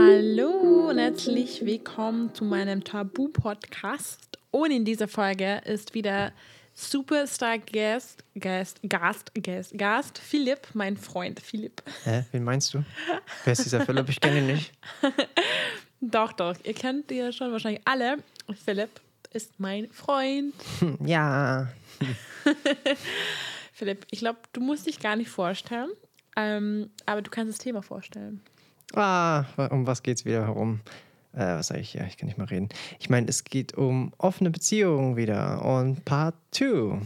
Hallo und herzlich willkommen zu meinem Tabu-Podcast. Und in dieser Folge ist wieder Superstar-Gast, Gast, Gast, Gast, Gast, Philipp, mein Freund Philipp. Hä? Wen meinst du? Wer ist dieser Philipp? Ich kenne ihn nicht. doch, doch, ihr kennt ihn ja schon wahrscheinlich alle. Philipp ist mein Freund. Ja. Philipp, ich glaube, du musst dich gar nicht vorstellen, ähm, aber du kannst das Thema vorstellen. Ah, um was geht's wieder herum? Äh, was sage ich hier? Ich kann nicht mal reden. Ich meine, es geht um offene Beziehungen wieder und Part 2.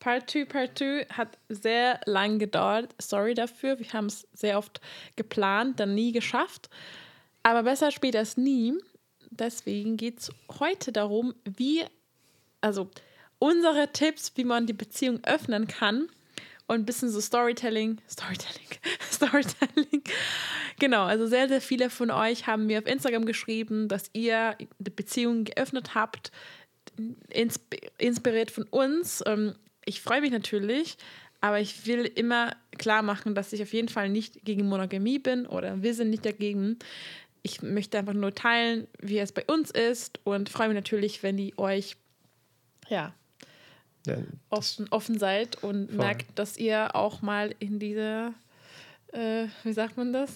Part 2, Part 2 hat sehr lang gedauert. Sorry dafür. Wir haben es sehr oft geplant, dann nie geschafft. Aber besser später als nie. Deswegen geht es heute darum, wie, also unsere Tipps, wie man die Beziehung öffnen kann und ein bisschen so Storytelling, Storytelling, Storytelling. Genau, also sehr, sehr viele von euch haben mir auf Instagram geschrieben, dass ihr die Beziehung geöffnet habt, inspiriert von uns. Ähm, ich freue mich natürlich, aber ich will immer klar machen, dass ich auf jeden Fall nicht gegen Monogamie bin oder wir sind nicht dagegen. Ich möchte einfach nur teilen, wie es bei uns ist und freue mich natürlich, wenn die euch ja, ja, offen, offen seid und voll. merkt, dass ihr auch mal in diese, äh, wie sagt man das,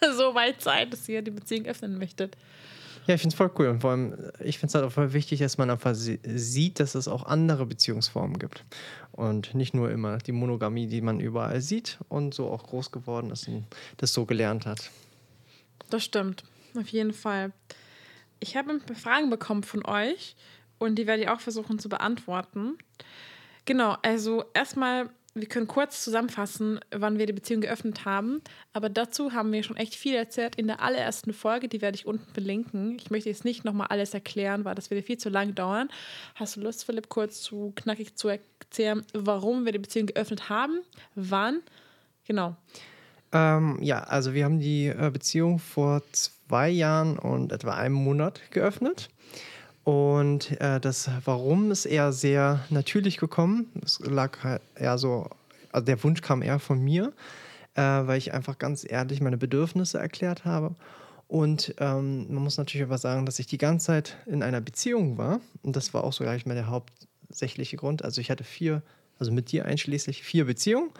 so weit seid, dass ihr die Beziehung öffnen möchtet. Ja, ich finde es voll cool. Und vor allem, ich finde es halt auch voll wichtig, dass man einfach sieht, dass es auch andere Beziehungsformen gibt. Und nicht nur immer die Monogamie, die man überall sieht und so auch groß geworden ist und das so gelernt hat. Das stimmt, auf jeden Fall. Ich habe ein paar Fragen bekommen von euch und die werde ich auch versuchen zu beantworten. Genau, also erstmal, wir können kurz zusammenfassen, wann wir die Beziehung geöffnet haben. Aber dazu haben wir schon echt viel erzählt in der allerersten Folge. Die werde ich unten verlinken. Ich möchte jetzt nicht nochmal alles erklären, weil das würde viel zu lang dauern. Hast du Lust, Philipp, kurz zu knackig zu erzählen, warum wir die Beziehung geöffnet haben? Wann? Genau. Ähm, ja, also wir haben die äh, Beziehung vor zwei Jahren und etwa einem Monat geöffnet. Und äh, das Warum ist eher sehr natürlich gekommen. Es lag halt eher so, also der Wunsch kam eher von mir, äh, weil ich einfach ganz ehrlich meine Bedürfnisse erklärt habe. Und ähm, man muss natürlich aber sagen, dass ich die ganze Zeit in einer Beziehung war. Und das war auch so nicht mehr der hauptsächliche Grund. Also ich hatte vier, also mit dir einschließlich vier Beziehungen.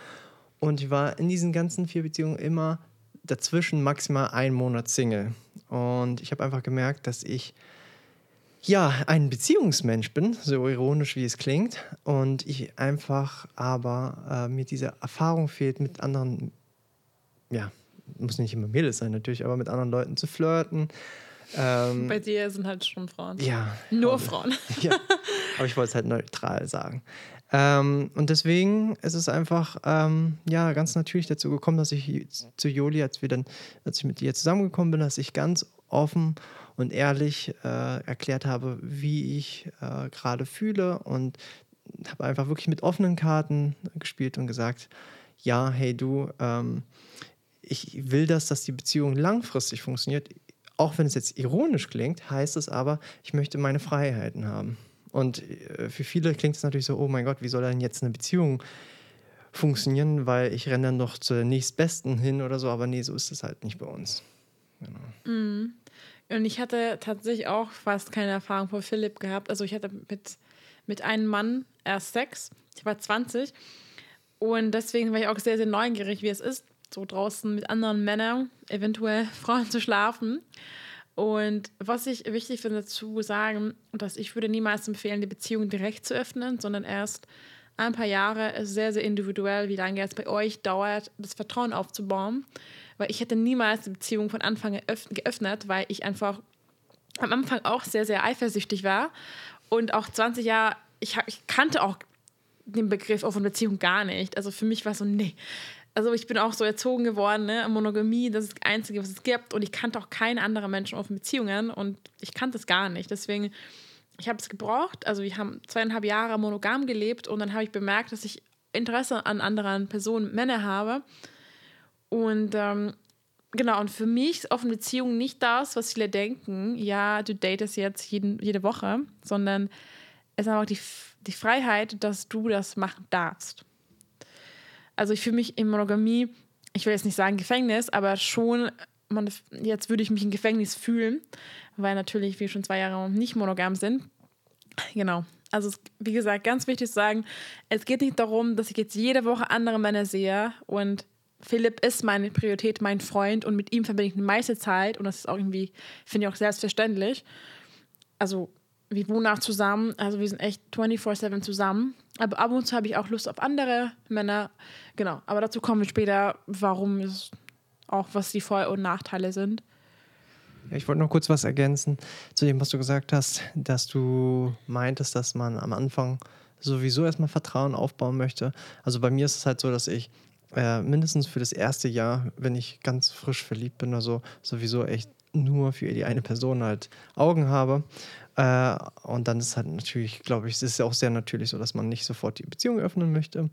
Und ich war in diesen ganzen vier Beziehungen immer dazwischen maximal einen Monat Single. Und ich habe einfach gemerkt, dass ich ja, ein Beziehungsmensch bin, so ironisch wie es klingt, und ich einfach aber äh, mir diese Erfahrung fehlt, mit anderen, ja, muss nicht immer Mädels sein natürlich, aber mit anderen Leuten zu flirten. Ähm, Bei dir sind halt schon Frauen. Ja. Nur Frauen. ja, aber ich wollte es halt neutral sagen. Ähm, und deswegen ist es einfach ähm, ja ganz natürlich dazu gekommen, dass ich zu Joli, als wir dann, als ich mit ihr zusammengekommen bin, dass ich ganz offen und ehrlich äh, erklärt habe, wie ich äh, gerade fühle und habe einfach wirklich mit offenen Karten gespielt und gesagt, ja, hey du, ähm, ich will das, dass die Beziehung langfristig funktioniert. Auch wenn es jetzt ironisch klingt, heißt es aber, ich möchte meine Freiheiten haben. Und äh, für viele klingt es natürlich so, oh mein Gott, wie soll denn jetzt eine Beziehung funktionieren, weil ich renne dann noch zur nächstbesten hin oder so, aber nee, so ist es halt nicht bei uns. Genau. Mm. Und ich hatte tatsächlich auch fast keine Erfahrung vor Philipp gehabt. Also ich hatte mit, mit einem Mann erst Sex. Ich war 20. Und deswegen war ich auch sehr, sehr neugierig, wie es ist, so draußen mit anderen Männern, eventuell Frauen zu schlafen. Und was ich wichtig finde zu sagen, dass ich würde niemals empfehlen, die Beziehung direkt zu öffnen, sondern erst ein paar Jahre ist sehr, sehr individuell, wie lange es bei euch dauert, das Vertrauen aufzubauen weil ich hätte niemals die Beziehung von Anfang geöffnet, weil ich einfach am Anfang auch sehr, sehr eifersüchtig war und auch 20 Jahre, ich, ich kannte auch den Begriff offene Beziehung gar nicht. Also für mich war es so, nee. Also ich bin auch so erzogen geworden, ne? Monogamie, das ist das Einzige, was es gibt. Und ich kannte auch keine anderen Menschen offene Beziehungen und ich kannte es gar nicht. Deswegen, ich habe es gebraucht. Also wir haben zweieinhalb Jahre monogam gelebt und dann habe ich bemerkt, dass ich Interesse an anderen Personen, Männer habe. Und ähm, genau, und für mich ist offene Beziehung nicht das, was viele denken, ja, du datest jetzt jeden, jede Woche, sondern es ist einfach die, die Freiheit, dass du das machen darfst. Also ich fühle mich in Monogamie, ich will jetzt nicht sagen Gefängnis, aber schon man, jetzt würde ich mich im Gefängnis fühlen, weil natürlich wir schon zwei Jahre nicht monogam sind. Genau. Also, wie gesagt, ganz wichtig zu sagen, es geht nicht darum, dass ich jetzt jede Woche andere Männer sehe und Philipp ist meine Priorität, mein Freund und mit ihm verbinde ich die meiste Zeit und das ist auch irgendwie, finde ich auch selbstverständlich. Also, wir wohnen auch zusammen, also wir sind echt 24-7 zusammen. Aber ab und zu habe ich auch Lust auf andere Männer. Genau, aber dazu kommen wir später, warum es auch, was die Vor- und Nachteile sind. Ja, ich wollte noch kurz was ergänzen zu dem, was du gesagt hast, dass du meintest, dass man am Anfang sowieso erstmal Vertrauen aufbauen möchte. Also bei mir ist es halt so, dass ich äh, mindestens für das erste Jahr, wenn ich ganz frisch verliebt bin oder so, sowieso echt nur für die eine Person halt Augen habe. Äh, und dann ist halt natürlich, glaube ich, es ist ja auch sehr natürlich so, dass man nicht sofort die Beziehung öffnen möchte,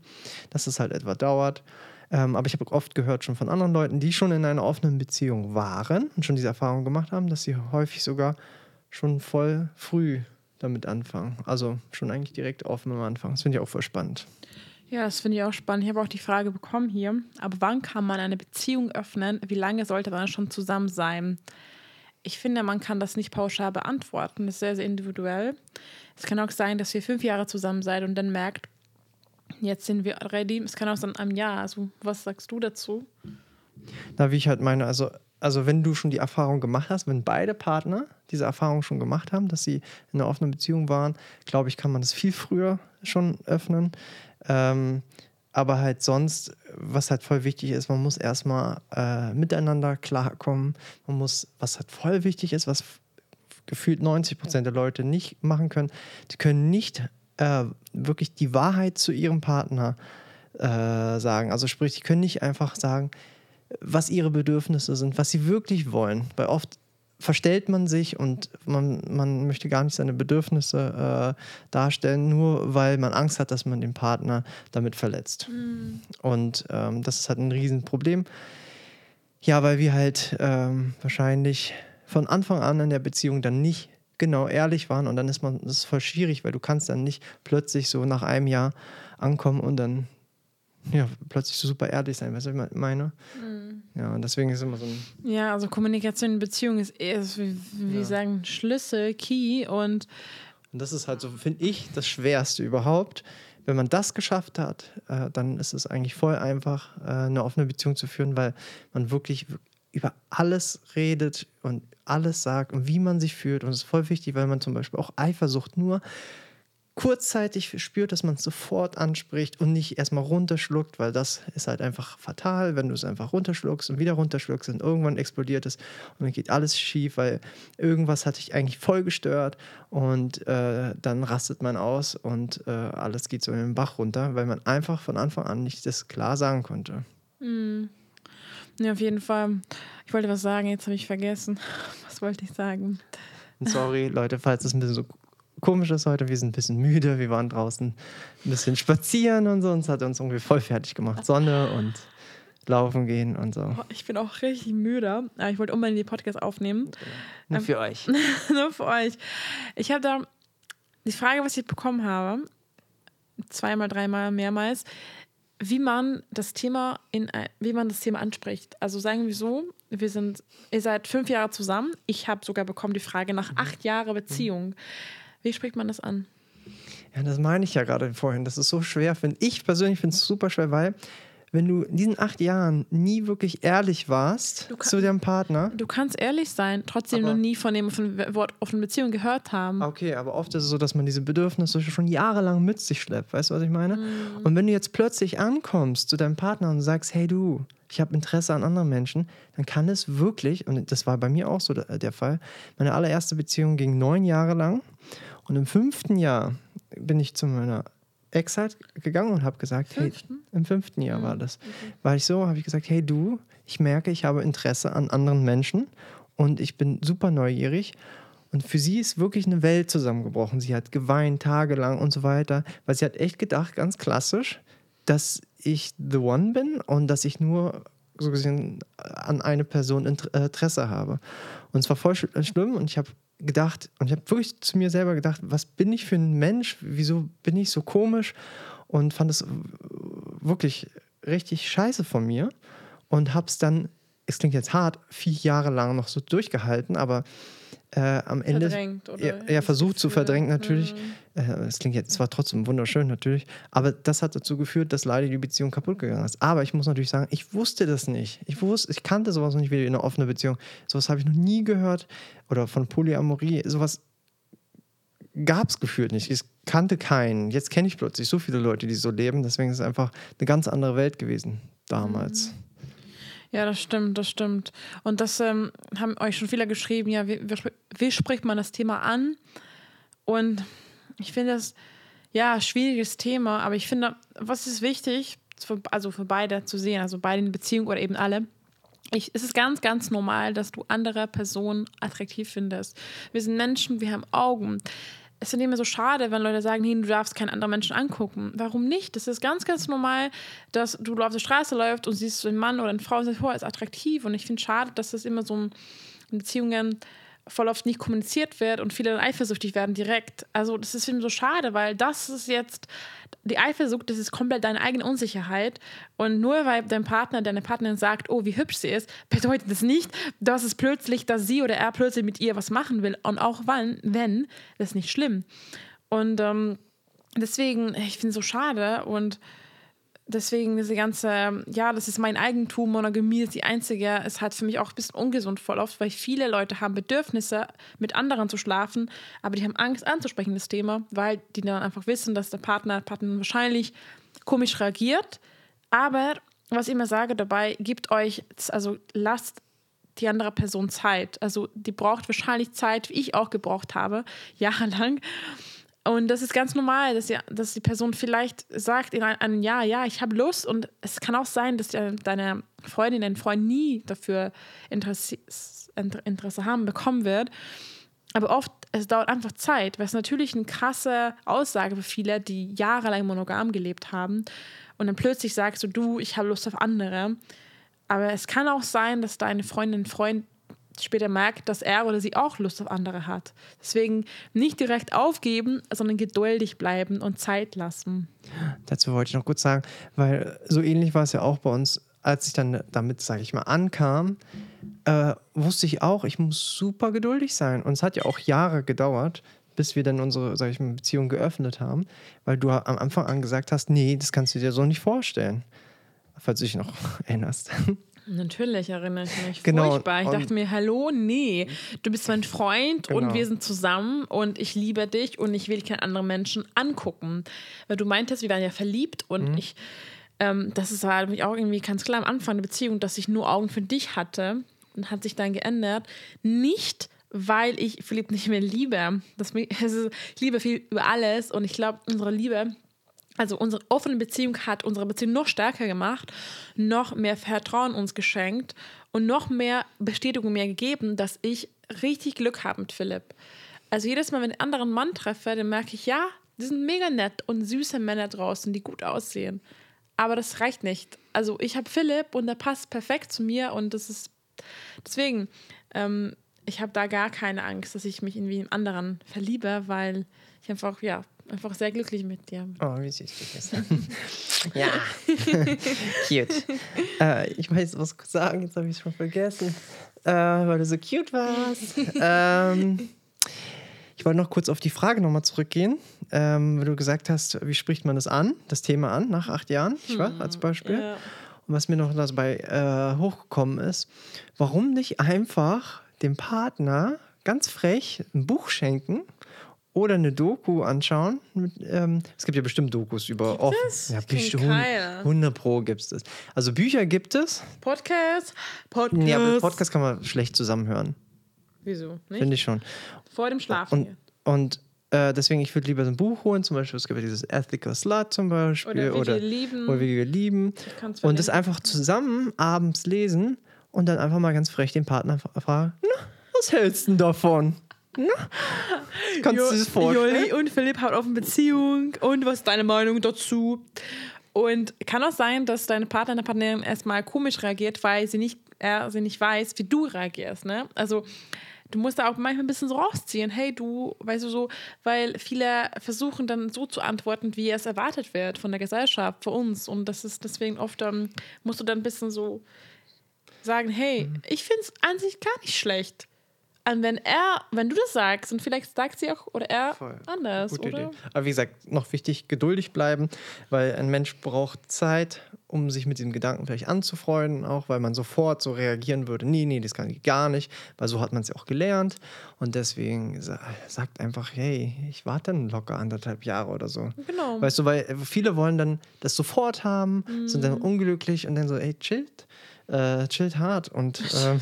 dass es halt etwa dauert. Ähm, aber ich habe oft gehört schon von anderen Leuten, die schon in einer offenen Beziehung waren und schon diese Erfahrung gemacht haben, dass sie häufig sogar schon voll früh damit anfangen. Also schon eigentlich direkt offen am Anfang. Das finde ich auch voll spannend. Ja, das finde ich auch spannend. Ich habe auch die Frage bekommen hier, aber wann kann man eine Beziehung öffnen? Wie lange sollte man schon zusammen sein? Ich finde, man kann das nicht pauschal beantworten. Das ist sehr, sehr individuell. Es kann auch sein, dass ihr fünf Jahre zusammen seid und dann merkt, jetzt sind wir ready. Es kann auch sein, einem Jahr. Also, was sagst du dazu? Na, wie ich halt meine, also, also wenn du schon die Erfahrung gemacht hast, wenn beide Partner diese Erfahrung schon gemacht haben, dass sie in einer offenen Beziehung waren, glaube ich, kann man das viel früher schon öffnen. Ähm, aber halt sonst, was halt voll wichtig ist, man muss erstmal äh, miteinander klarkommen. Man muss, was halt voll wichtig ist, was gefühlt 90 Prozent der Leute nicht machen können, die können nicht äh, wirklich die Wahrheit zu ihrem Partner äh, sagen. Also sprich, die können nicht einfach sagen, was ihre Bedürfnisse sind, was sie wirklich wollen. Weil oft verstellt man sich und man, man möchte gar nicht seine Bedürfnisse äh, darstellen, nur weil man Angst hat, dass man den Partner damit verletzt. Mhm. Und ähm, das ist halt ein Riesenproblem. Ja, weil wir halt ähm, wahrscheinlich von Anfang an in der Beziehung dann nicht genau ehrlich waren und dann ist man, das ist voll schwierig, weil du kannst dann nicht plötzlich so nach einem Jahr ankommen und dann ja, plötzlich so super ehrlich sein, weißt du, was ich meine? Mhm. Ja, und deswegen ist es immer so ein. Ja, also Kommunikation in Beziehung ist eher, wie, wie ja. sagen, Schlüssel, Key und. Und das ist halt so, finde ich, das Schwerste überhaupt. Wenn man das geschafft hat, äh, dann ist es eigentlich voll einfach, äh, eine offene Beziehung zu führen, weil man wirklich über alles redet und alles sagt und wie man sich fühlt. Und es ist voll wichtig, weil man zum Beispiel auch Eifersucht nur kurzzeitig spürt, dass man es sofort anspricht und nicht erstmal runterschluckt, weil das ist halt einfach fatal, wenn du es einfach runterschluckst und wieder runterschluckst und irgendwann explodiert es und dann geht alles schief, weil irgendwas hat dich eigentlich voll gestört und äh, dann rastet man aus und äh, alles geht so in den Bach runter, weil man einfach von Anfang an nicht das klar sagen konnte. Mhm. Ja, auf jeden Fall. Ich wollte was sagen, jetzt habe ich vergessen. Was wollte ich sagen? Sorry, Leute, falls es ein bisschen so komisch ist heute. Wir sind ein bisschen müde. Wir waren draußen ein bisschen spazieren und so. Und es hat uns irgendwie voll fertig gemacht. Sonne und laufen gehen und so. Ich bin auch richtig müde. Ich wollte unbedingt den Podcast aufnehmen. Nur für ähm, euch. Nur für euch. Ich habe da die Frage, was ich bekommen habe, zweimal, dreimal, mehrmals, wie man das Thema in wie man das Thema anspricht. Also sagen wir so, wir sind, ihr seid fünf Jahre zusammen. Ich habe sogar bekommen die Frage nach mhm. acht Jahren Beziehung. Mhm. Wie spricht man das an? Ja, das meine ich ja gerade vorhin. Das ist so schwer. Find, ich persönlich finde es super schwer, weil wenn du in diesen acht Jahren nie wirklich ehrlich warst kann, zu deinem Partner. Du kannst ehrlich sein, trotzdem noch nie von dem Wort offene Beziehung gehört haben. Okay, aber oft ist es so, dass man diese Bedürfnisse schon jahrelang mit sich schleppt. Weißt du, was ich meine? Mm. Und wenn du jetzt plötzlich ankommst zu deinem Partner und sagst, hey du, ich habe Interesse an anderen Menschen, dann kann es wirklich, und das war bei mir auch so der Fall, meine allererste Beziehung ging neun Jahre lang. Und im fünften Jahr bin ich zu meiner Ex halt gegangen und habe gesagt, fünften? hey, im fünften Jahr war das. Okay. War ich so, habe ich gesagt, hey du, ich merke, ich habe Interesse an anderen Menschen und ich bin super neugierig. Und für sie ist wirklich eine Welt zusammengebrochen. Sie hat geweint tagelang und so weiter, weil sie hat echt gedacht, ganz klassisch, dass ich the one bin und dass ich nur so gesehen an eine Person Interesse habe. Und es war voll schlimm und ich habe gedacht, und ich habe wirklich zu mir selber gedacht, was bin ich für ein Mensch? Wieso bin ich so komisch? Und fand es wirklich richtig scheiße von mir und habe es dann es klingt jetzt hart, vier Jahre lang noch so durchgehalten, aber äh, am Ende er, er versucht zu verdrängen natürlich. Mhm. Äh, Es klingt jetzt zwar trotzdem wunderschön natürlich, aber das hat dazu geführt, dass leider die Beziehung kaputt gegangen ist. Aber ich muss natürlich sagen, ich wusste das nicht. Ich wusste, ich kannte sowas noch nicht wie eine offene Beziehung. Sowas habe ich noch nie gehört oder von Polyamorie. Sowas gab es gefühlt nicht. Ich kannte keinen. Jetzt kenne ich plötzlich so viele Leute, die so leben. Deswegen ist es einfach eine ganz andere Welt gewesen damals. Ja, das stimmt, das stimmt. Und das ähm, haben euch schon viele geschrieben, ja, wie, wie, spricht man das Thema an? Und ich finde das, ja, schwieriges Thema, aber ich finde, was ist wichtig, für, also für beide zu sehen, also beide in Beziehung oder eben alle, ich, es ist ganz, ganz normal, dass du andere Personen attraktiv findest. Wir sind Menschen, wir haben Augen. Es ist immer so schade, wenn Leute sagen, nee, du darfst keinen anderen Menschen angucken. Warum nicht? Das ist ganz, ganz normal, dass du auf der Straße läufst und siehst einen Mann oder eine Frau und sagst, oh, ist attraktiv. Und ich finde schade, dass das immer so in Beziehungen voll oft nicht kommuniziert wird und viele dann eifersüchtig werden direkt. Also das ist eben so schade, weil das ist jetzt, die Eifersucht, das ist komplett deine eigene Unsicherheit. Und nur weil dein Partner, deine Partnerin sagt, oh, wie hübsch sie ist, bedeutet das nicht, dass es plötzlich, dass sie oder er plötzlich mit ihr was machen will. Und auch wann, wenn, das ist nicht schlimm. Und ähm, deswegen, ich finde es so schade und deswegen diese ganze, ja, das ist mein Eigentum, Monogamie ist die einzige, ist halt für mich auch ein bisschen ungesund voll oft, weil viele Leute haben Bedürfnisse, mit anderen zu schlafen, aber die haben Angst anzusprechen, das Thema, weil die dann einfach wissen, dass der Partner, Partnerin wahrscheinlich komisch reagiert. Aber was ich immer sage dabei, gebt euch, also lasst die andere Person Zeit. Also die braucht wahrscheinlich Zeit, wie ich auch gebraucht habe, jahrelang. Und das ist ganz normal, dass die, dass die Person vielleicht sagt in ein- einem Jahr, ja, ich habe Lust. Und es kann auch sein, dass deine Freundin, dein Freund nie dafür Interesse, Interesse haben bekommen wird. Aber oft, es dauert einfach Zeit, weil es natürlich eine krasse Aussage für viele, die jahrelang monogam gelebt haben. Und dann plötzlich sagst du, du, ich habe Lust auf andere. Aber es kann auch sein, dass deine Freundin, Freund später merkt, dass er oder sie auch Lust auf andere hat. Deswegen nicht direkt aufgeben, sondern geduldig bleiben und Zeit lassen. Dazu wollte ich noch kurz sagen, weil so ähnlich war es ja auch bei uns, als ich dann damit, sage ich mal, ankam, äh, wusste ich auch, ich muss super geduldig sein. Und es hat ja auch Jahre gedauert, bis wir dann unsere, sage ich mal, Beziehung geöffnet haben, weil du am Anfang an gesagt hast, nee, das kannst du dir so nicht vorstellen. Falls du dich noch erinnerst. Natürlich erinnere ich mich. Genau, Furchtbar. Ich und- dachte mir, hallo, nee, du bist mein Freund und Genau. wir sind zusammen und ich liebe dich und ich will keinen anderen Menschen angucken. Weil du meintest, wir waren ja verliebt und Mhm. ich, ähm, das ist halt mich auch irgendwie ganz klar am Anfang der Beziehung, dass ich nur Augen für dich hatte und hat sich dann geändert. Nicht, weil ich Philipp nicht mehr liebe. Das, also, ich liebe viel über alles und ich glaube, unsere Liebe also unsere offene Beziehung hat unsere Beziehung noch stärker gemacht, noch mehr Vertrauen uns geschenkt und noch mehr Bestätigung mir gegeben, dass ich richtig Glück habe mit Philipp. Also jedes Mal, wenn ich einen anderen Mann treffe, dann merke ich, ja, die sind mega nett und süße Männer draußen, die gut aussehen. Aber das reicht nicht. Also ich habe Philipp und der passt perfekt zu mir und das ist deswegen, ähm, ich habe da gar keine Angst, dass ich mich in einen anderen verliebe, weil ich einfach, ja, einfach sehr glücklich mit dir. Oh, wie süß du bist. ja. cute. Äh, ich weiß was sagen, jetzt habe ich es schon vergessen, äh, weil du so cute warst. ähm, ich wollte noch kurz auf die Frage nochmal zurückgehen, ähm, weil du gesagt hast, wie spricht man das an, das Thema an, nach acht Jahren, ich war als Beispiel. Ja. Und was mir noch dabei äh, hochgekommen ist, warum nicht einfach dem Partner ganz frech ein Buch schenken oder eine Doku anschauen. Mit, ähm, es gibt ja bestimmt Dokus über offen. es? Ja, bestimmt. keine. 100 Pro gibt es. Also Bücher gibt es. Podcast, Podcast. Ja, aber Podcast kann man schlecht zusammenhören. Wieso? Nicht? Finde ich schon. Vor dem Schlafen. Und, und äh, deswegen, ich würde lieber so ein Buch holen. Zum Beispiel, es gibt ja dieses Ethical Slut zum Beispiel. Oder wie oder, wir lieben. oder wir lieben. Und das einfach zusammen abends lesen und dann einfach mal ganz frech den Partner fra- fragen: Na, was hältst du denn davon? Kannst du dir das vorstellen? Joli und Philipp haben eine Beziehung und was ist deine Meinung dazu? Und kann auch sein, dass deine Partner, deine Partnerin erstmal komisch reagiert, weil sie nicht, er sie nicht weiß, wie du reagierst. Ne? Also du musst da auch manchmal ein bisschen so rausziehen. Hey, du, weißt du so, weil viele versuchen dann so zu antworten, wie es erwartet wird von der Gesellschaft, von uns. Und das ist deswegen oft, ähm, musst du dann ein bisschen so sagen, hey, Mhm. ich finde es an sich gar nicht schlecht. Und wenn er, wenn du das sagst, und vielleicht sagt sie auch oder er Voll. anders, Gute oder? Idee. Aber wie gesagt, noch wichtig, geduldig bleiben, weil ein Mensch braucht Zeit, um sich mit diesem Gedanken vielleicht anzufreunden, auch weil man sofort so reagieren würde, nee, nee, das kann ich gar nicht, weil so hat man es ja auch gelernt. Und deswegen sa- sagt einfach, hey, ich warte dann locker anderthalb Jahre oder so. Genau. Weißt du, weil viele wollen dann das sofort haben, sind dann unglücklich und dann so, ey, chillt. Äh, chillt hart und ähm,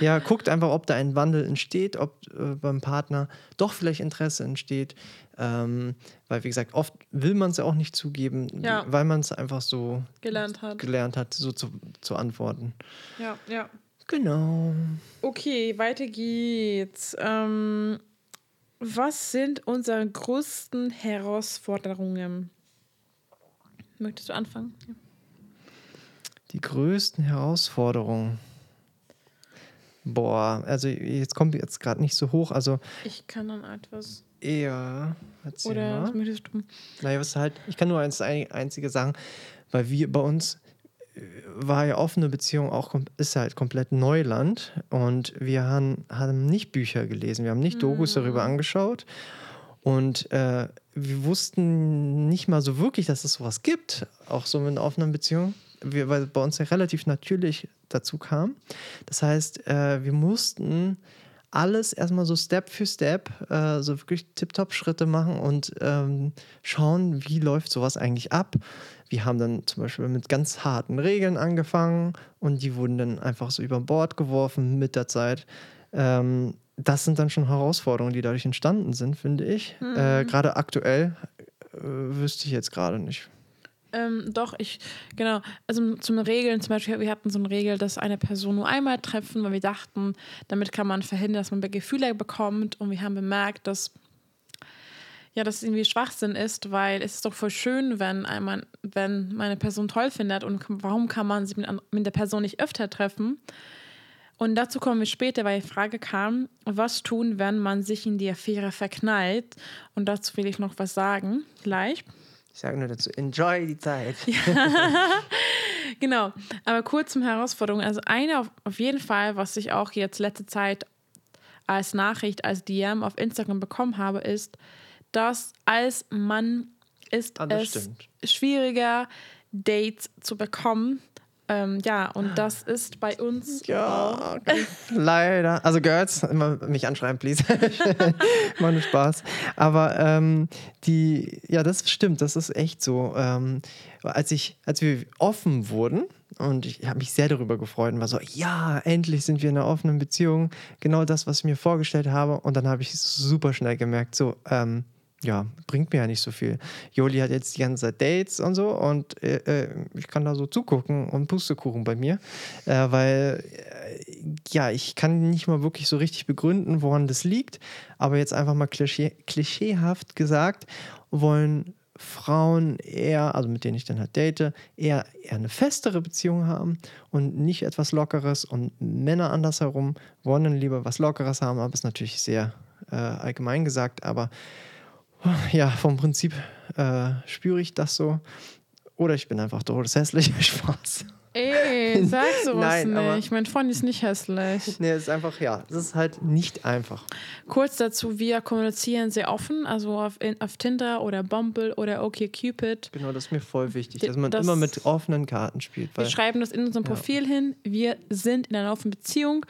ja, guckt einfach, ob da ein Wandel entsteht, ob äh, beim Partner doch vielleicht Interesse entsteht. Ähm, weil, wie gesagt, oft will man es ja auch nicht zugeben, Ja. weil man es einfach so Gelernt hat. gelernt hat, so zu, zu antworten. Ja, ja. Genau. Okay, weiter geht's. Ähm, was sind unsere größten Herausforderungen? Möchtest du anfangen? Ja. Die größten Herausforderungen. Boah, also jetzt kommt jetzt gerade nicht so hoch, also Ich kann dann etwas. eher. Erzähl Oder mal. möchtest du? Naja, was halt, ich kann nur eins ein, einzige sagen, weil wir bei uns äh, war ja offene Beziehung auch ist halt komplett Neuland und wir haben, haben nicht Bücher gelesen, wir haben nicht Dokus darüber angeschaut und äh, wir wussten nicht mal so wirklich, dass es sowas gibt, auch so mit einer offenen Beziehung, wir, weil bei uns ja relativ natürlich dazu kam. Das heißt, äh, wir mussten alles erstmal so Step für Step, äh, so wirklich Tip-Top-Schritte machen und ähm, schauen, wie läuft sowas eigentlich ab. Wir haben dann zum Beispiel mit ganz harten Regeln angefangen und die wurden dann einfach so über Bord geworfen mit der Zeit. Ähm, das sind dann schon Herausforderungen, die dadurch entstanden sind, finde ich. Äh, gerade aktuell äh, wüsste ich jetzt gerade nicht. Ähm, doch, ich, genau. Also zum Regeln, zum Beispiel, wir hatten so eine Regel, dass eine Person nur einmal treffen, weil wir dachten, damit kann man verhindern, dass man Gefühle bekommt. Und wir haben bemerkt, dass ja, das irgendwie Schwachsinn ist, weil es ist doch voll schön, wenn einmal, wenn man eine Person toll findet und warum kann man sich mit, mit der Person nicht öfter treffen? Und dazu kommen wir später, weil die Frage kam, was tun, wenn man sich in die Affäre verknallt? Und dazu will ich noch was sagen, gleich. Ich sage nur dazu, enjoy die Zeit. Genau, aber kurz zum Herausforderung. Also eine auf, auf jeden Fall, was ich auch jetzt letzte Zeit als Nachricht, als DM auf Instagram bekommen habe, ist, dass als Mann ist Ah, es stimmt. schwieriger, Dates zu bekommen. Ähm, ja, und das ist bei uns. Ja, leider. Also Girls, immer mich anschreiben, please. Mal nur Spaß. Aber ähm, die, ja, das stimmt, das ist echt so. Ähm, als ich, als wir offen wurden und ich habe mich sehr darüber gefreut und war so, ja, endlich sind wir in einer offenen Beziehung. Genau das, was ich mir vorgestellt habe. Und dann habe ich super schnell gemerkt, so, ähm, ja, bringt mir ja nicht so viel. Joli hat jetzt die ganze Zeit Dates und so und äh, äh, ich kann da so zugucken und Pustekuchen bei mir, äh, weil äh, ja, ich kann nicht mal wirklich so richtig begründen, woran das liegt, aber jetzt einfach mal klischee, klischeehaft gesagt, wollen Frauen eher, also mit denen ich dann halt date, eher, eher eine festere Beziehung haben und nicht etwas Lockeres und Männer andersherum wollen dann lieber was Lockeres haben, aber ist natürlich sehr äh, allgemein gesagt, aber ja, vom Prinzip äh, spüre ich das so. Oder ich bin einfach todeshässlich. Spaß. Ey, sag sowas Nein, nicht. Mein Freund ist nicht hässlich. Nee, es ist einfach, ja, es ist halt nicht einfach. Kurz dazu, wir kommunizieren sehr offen, also auf, auf Tinder oder Bumble oder OkCupid. Genau, das ist mir voll wichtig, dass man das- immer mit offenen Karten spielt. Wir schreiben das in unserem Ja. Profil hin. Wir sind in einer offenen Beziehung.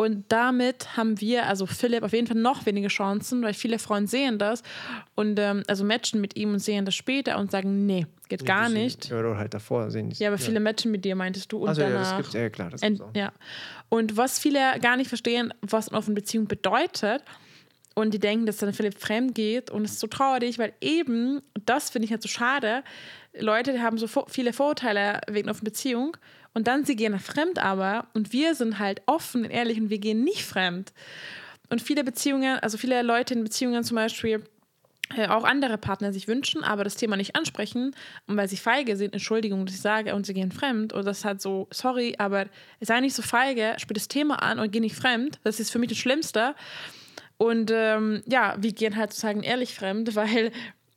Und damit haben wir, also Philipp, auf jeden Fall noch weniger Chancen, weil viele Frauen sehen das und ähm, also matchen mit ihm und sehen das später und sagen, nee, geht gar nicht. Ja, oder halt davor sehen die Ja, aber viele matchen mit dir, meintest du. Und Also ja, danach. das gibt's, ja klar, das gibt's auch. ja. Und was viele gar nicht verstehen, was eine offene Beziehung bedeutet, und die denken, dass dann Philipp fremd geht und es ist so traurig, weil eben, das finde ich halt so schade, Leute die haben so viele Vorurteile wegen einer offenen Beziehung und dann sie gehen fremd aber und wir sind halt offen und ehrlich und wir gehen nicht fremd. Und viele Beziehungen, also viele Leute in Beziehungen zum Beispiel, äh, auch andere Partner sich wünschen, aber das Thema nicht ansprechen und weil sie feige sind, Entschuldigung, dass ich sage, und sie gehen fremd und das ist halt so, sorry, aber sei nicht so feige, spiel das Thema an und geh nicht fremd. Das ist für mich das Schlimmste. Und ähm, ja, wir gehen halt sozusagen ehrlich fremd, weil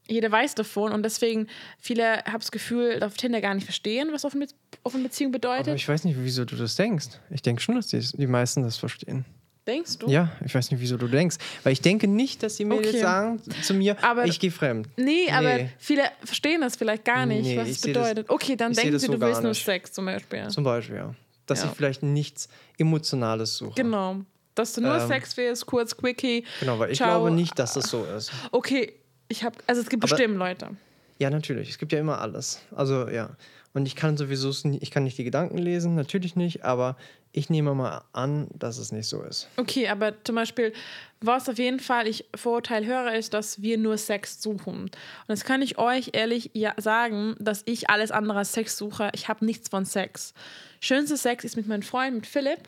jeder weiß davon und deswegen viele haben das Gefühl, auf Tinder gar nicht verstehen, was offene, offene Beziehung bedeutet. Aber ich weiß nicht, wieso du das denkst. Ich denke schon, dass die, die meisten das verstehen. Denkst du? Ja, ich weiß nicht, wieso du denkst. Weil ich denke nicht, dass die Mädels Okay. sagen zu mir, Aber- ich gehe fremd. Nee, aber Nee. viele verstehen das vielleicht gar nicht, Nee, was es seh das- bedeutet. okay, dann denken sie, so du willst nur. Sex zum Beispiel. Zum Beispiel, ja. Dass Ja. ich vielleicht nichts Emotionales suche. Genau. Dass du nur Ähm, Sex willst, kurz, quickie. Genau, weil ich Ciao. glaube nicht, dass das so ist. Okay, ich habe, also es gibt Aber- bestimmt Leute. Ja, natürlich. Es gibt ja immer alles. Also, ja. Und ich kann sowieso, ich kann nicht die Gedanken lesen, natürlich nicht, aber ich nehme mal an, dass es nicht so ist. Okay, aber zum Beispiel, was auf jeden Fall ich Vorurteil höre, ist, dass wir nur Sex suchen. Und das kann ich euch ehrlich ja sagen, dass ich alles andere als Sex suche. Ich habe nichts von Sex. Schönste Sex ist mit meinem Freund, mit Philipp.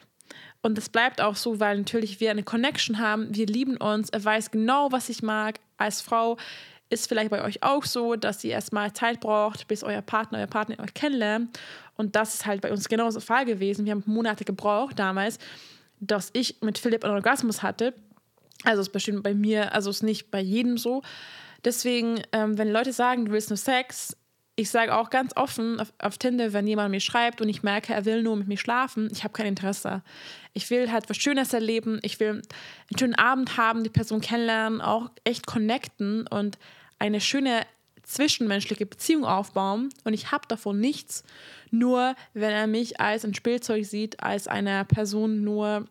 Und das bleibt auch so, weil natürlich wir eine Connection haben. Wir lieben uns. Er weiß genau, was ich mag. Als Frau ist vielleicht bei euch auch so, dass ihr erstmal Zeit braucht, bis euer Partner, euer Partner euch kennenlernt. Und das ist halt bei uns genauso der Fall gewesen. Wir haben Monate gebraucht damals, dass ich mit Philipp einen Orgasmus hatte. Also es ist bestimmt bei mir, also es ist nicht bei jedem so. Deswegen, ähm, wenn Leute sagen, du willst nur Sex, ich sage auch ganz offen auf, auf Tinder, wenn jemand mir schreibt und ich merke, er will nur mit mir schlafen, ich habe kein Interesse. Ich will halt was Schönes erleben, ich will einen schönen Abend haben, die Person kennenlernen, auch echt connecten und eine schöne zwischenmenschliche Beziehung aufbauen. Und ich habe davon nichts, nur wenn er mich als ein Spielzeug sieht, als eine Person nur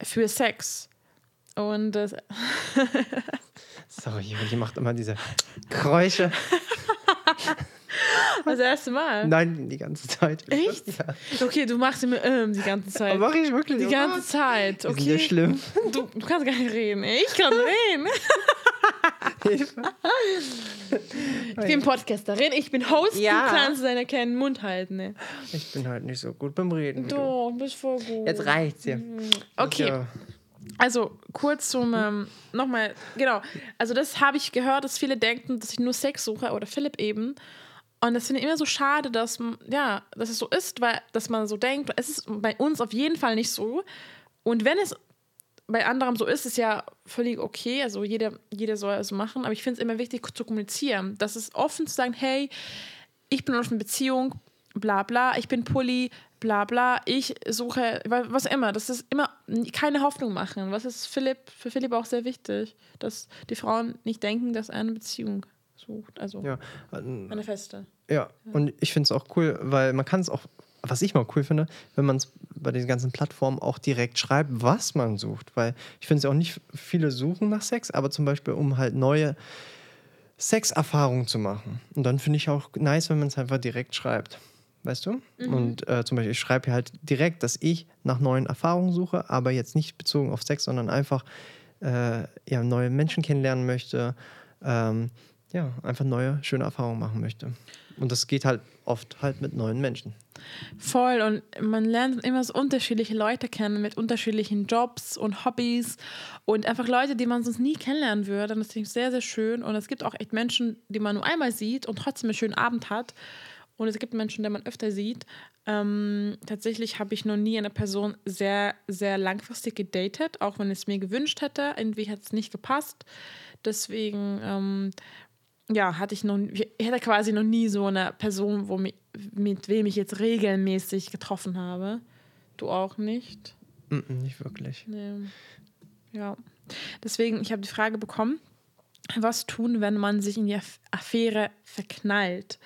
für Sex. Und das, Sorry, die macht immer diese Geräusche. Das erste Mal. Nein, die ganze Zeit. Echt? Ja. Okay, du machst immer ähm, die ganze Zeit. Aber mach ich wirklich. Die ganze Gott. Zeit, Die sind ja okay? schlimm. Du, du kannst gar nicht reden. Ich kann reden. Hilfe. Ich bin Podcasterin, ich bin Host, Ja. du kannst deinen kleinen Mund halten. Ne? Ich bin halt nicht so gut beim Reden. Doch, du bist voll gut. Jetzt reicht's ja. Okay, Ja. Also kurz zum, ähm, nochmal, genau. Also das habe ich gehört, dass viele denken, dass ich nur Sex suche oder Philipp eben. Und das finde ich immer so schade, dass, ja, dass es so ist, weil, dass man so denkt, es ist bei uns auf jeden Fall nicht so. Und wenn es bei anderem so ist, ist ja völlig okay. Also jeder, jeder soll es machen. Aber ich finde es immer wichtig zu kommunizieren. Das ist offen zu sagen, hey, ich bin in einer Beziehung, bla bla, ich bin Pulli, bla bla, ich suche, wa- was immer. Das ist immer keine Hoffnung machen. Was ist Philipp, für Philipp auch sehr wichtig, dass die Frauen nicht denken, dass er eine Beziehung sucht. Also Ja, eine feste. ja. und ich finde es auch cool, weil man kann es auch, was ich mal cool finde, wenn man es bei diesen ganzen Plattformen auch direkt schreibt, was man sucht. Weil ich finde es auch nicht viele suchen nach Sex, aber zum Beispiel, um halt neue Sexerfahrungen zu machen. Und dann finde ich auch nice, wenn man es einfach direkt schreibt. Weißt du? Und äh, zum Beispiel, ich schreibe hier halt direkt, dass ich nach neuen Erfahrungen suche, aber jetzt nicht bezogen auf Sex, sondern einfach äh, ja, neue Menschen kennenlernen möchte. Ähm, ja, einfach neue, schöne Erfahrungen machen möchte. Und das geht halt oft halt mit neuen Menschen. Voll und man lernt immer so unterschiedliche Leute kennen mit unterschiedlichen Jobs und Hobbys und einfach Leute, die man sonst nie kennenlernen würde. Und das finde ich sehr, sehr schön. Und es gibt auch echt Menschen, die man nur einmal sieht und trotzdem einen schönen Abend hat. Und es gibt Menschen, die man öfter sieht. Ähm, tatsächlich habe ich noch nie eine Person sehr, sehr langfristig gedatet, auch wenn ich es mir gewünscht hätte. Irgendwie hat es nicht gepasst. Deswegen, ähm, ja, hatte ich noch, ich hätte quasi noch nie so eine Person, wo mi, mit wem ich jetzt regelmäßig getroffen habe. Du auch nicht? Nicht wirklich. Nee. Ja. Deswegen, ich habe die Frage bekommen, was tun, wenn man sich in die Aff- Affäre verknallt?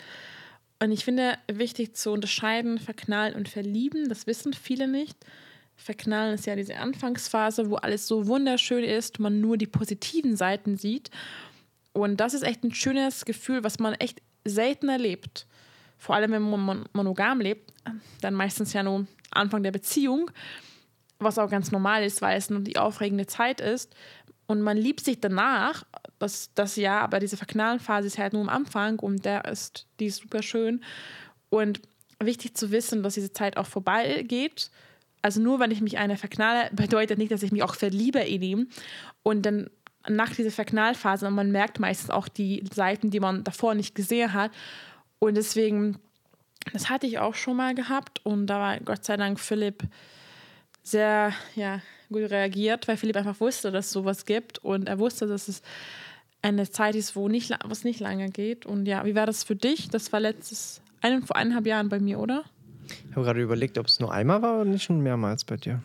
Und ich finde wichtig zu unterscheiden, verknallen und verlieben. Das wissen viele nicht. Verknallen ist ja diese Anfangsphase, wo alles so wunderschön ist, man nur die positiven Seiten sieht. Und das ist echt ein schönes Gefühl, was man echt selten erlebt. Vor allem, wenn man mon- monogam lebt, dann meistens ja nur Anfang der Beziehung, was auch ganz normal ist, weil es nur die aufregende Zeit ist. Und man liebt sich danach, das, das ja, aber diese Verknallenphase ist halt nur am Anfang und der ist, die ist super schön. Und wichtig zu wissen, dass diese Zeit auch vorbeigeht. Also nur wenn ich mich eine verknalle, bedeutet nicht, dass ich mich auch verliebe in ihm. Und dann nach dieser Verknallphase, und man merkt meistens auch die Seiten, die man davor nicht gesehen hat. Und deswegen, das hatte ich auch schon mal gehabt. Und da war Gott sei Dank Philipp sehr ja, gut reagiert, weil Philipp einfach wusste, dass es sowas gibt. Und er wusste, dass es eine Zeit ist, wo nicht, was nicht lange geht. Und ja, wie war das für dich? Das war letztes, ein, vor eineinhalb Jahren bei mir, oder? Ich habe gerade überlegt, ob es nur einmal war oder nicht schon mehrmals bei dir.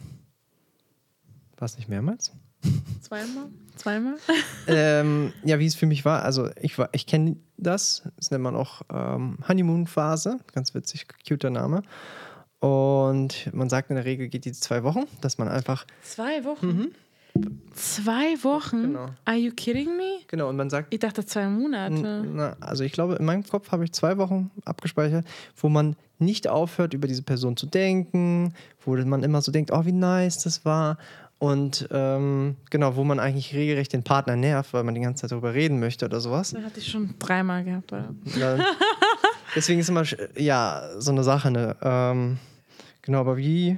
War es nicht mehrmals? Zweimal? Zweimal? ähm, ja, wie es für mich war, also ich, ich kenne das, das nennt man auch ähm, Honeymoon-Phase, ganz witzig, cuter Name. Und man sagt in der Regel geht die zwei Wochen, dass man einfach. Zwei Wochen? Mhm. Zwei Wochen? Genau. Are you kidding me? Genau, und man sagt. Ich dachte zwei Monate. Na, also ich glaube, in meinem Kopf habe ich zwei Wochen abgespeichert, wo man nicht aufhört, über diese Person zu denken, wo man immer so denkt, oh, wie nice das war. Und ähm, genau, wo man eigentlich regelrecht den Partner nervt, weil man die ganze Zeit darüber reden möchte oder sowas. Das hatte ich schon dreimal gehabt, oder? Ja, deswegen ist immer, ja, so eine Sache, ne? Ähm, genau, aber wie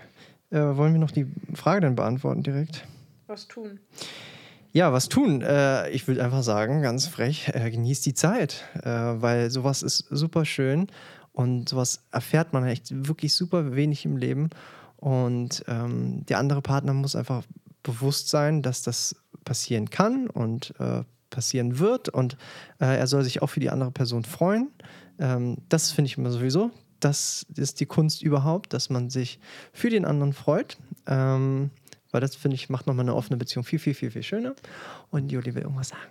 äh, wollen wir noch die Frage dann beantworten direkt? Was tun? Ja, was tun? Äh, ich würde einfach sagen, ganz frech, äh, genießt die Zeit, äh, weil sowas ist super schön und sowas erfährt man echt wirklich super wenig im Leben. Und ähm, der andere Partner muss einfach bewusst sein, dass das passieren kann und äh, passieren wird. Und äh, er soll sich auch für die andere Person freuen. Ähm, das finde ich immer sowieso. Das ist die Kunst überhaupt, dass man sich für den anderen freut. Ähm, weil das, finde ich, macht nochmal eine offene Beziehung viel, viel, viel, viel schöner. Und Juli will irgendwas sagen.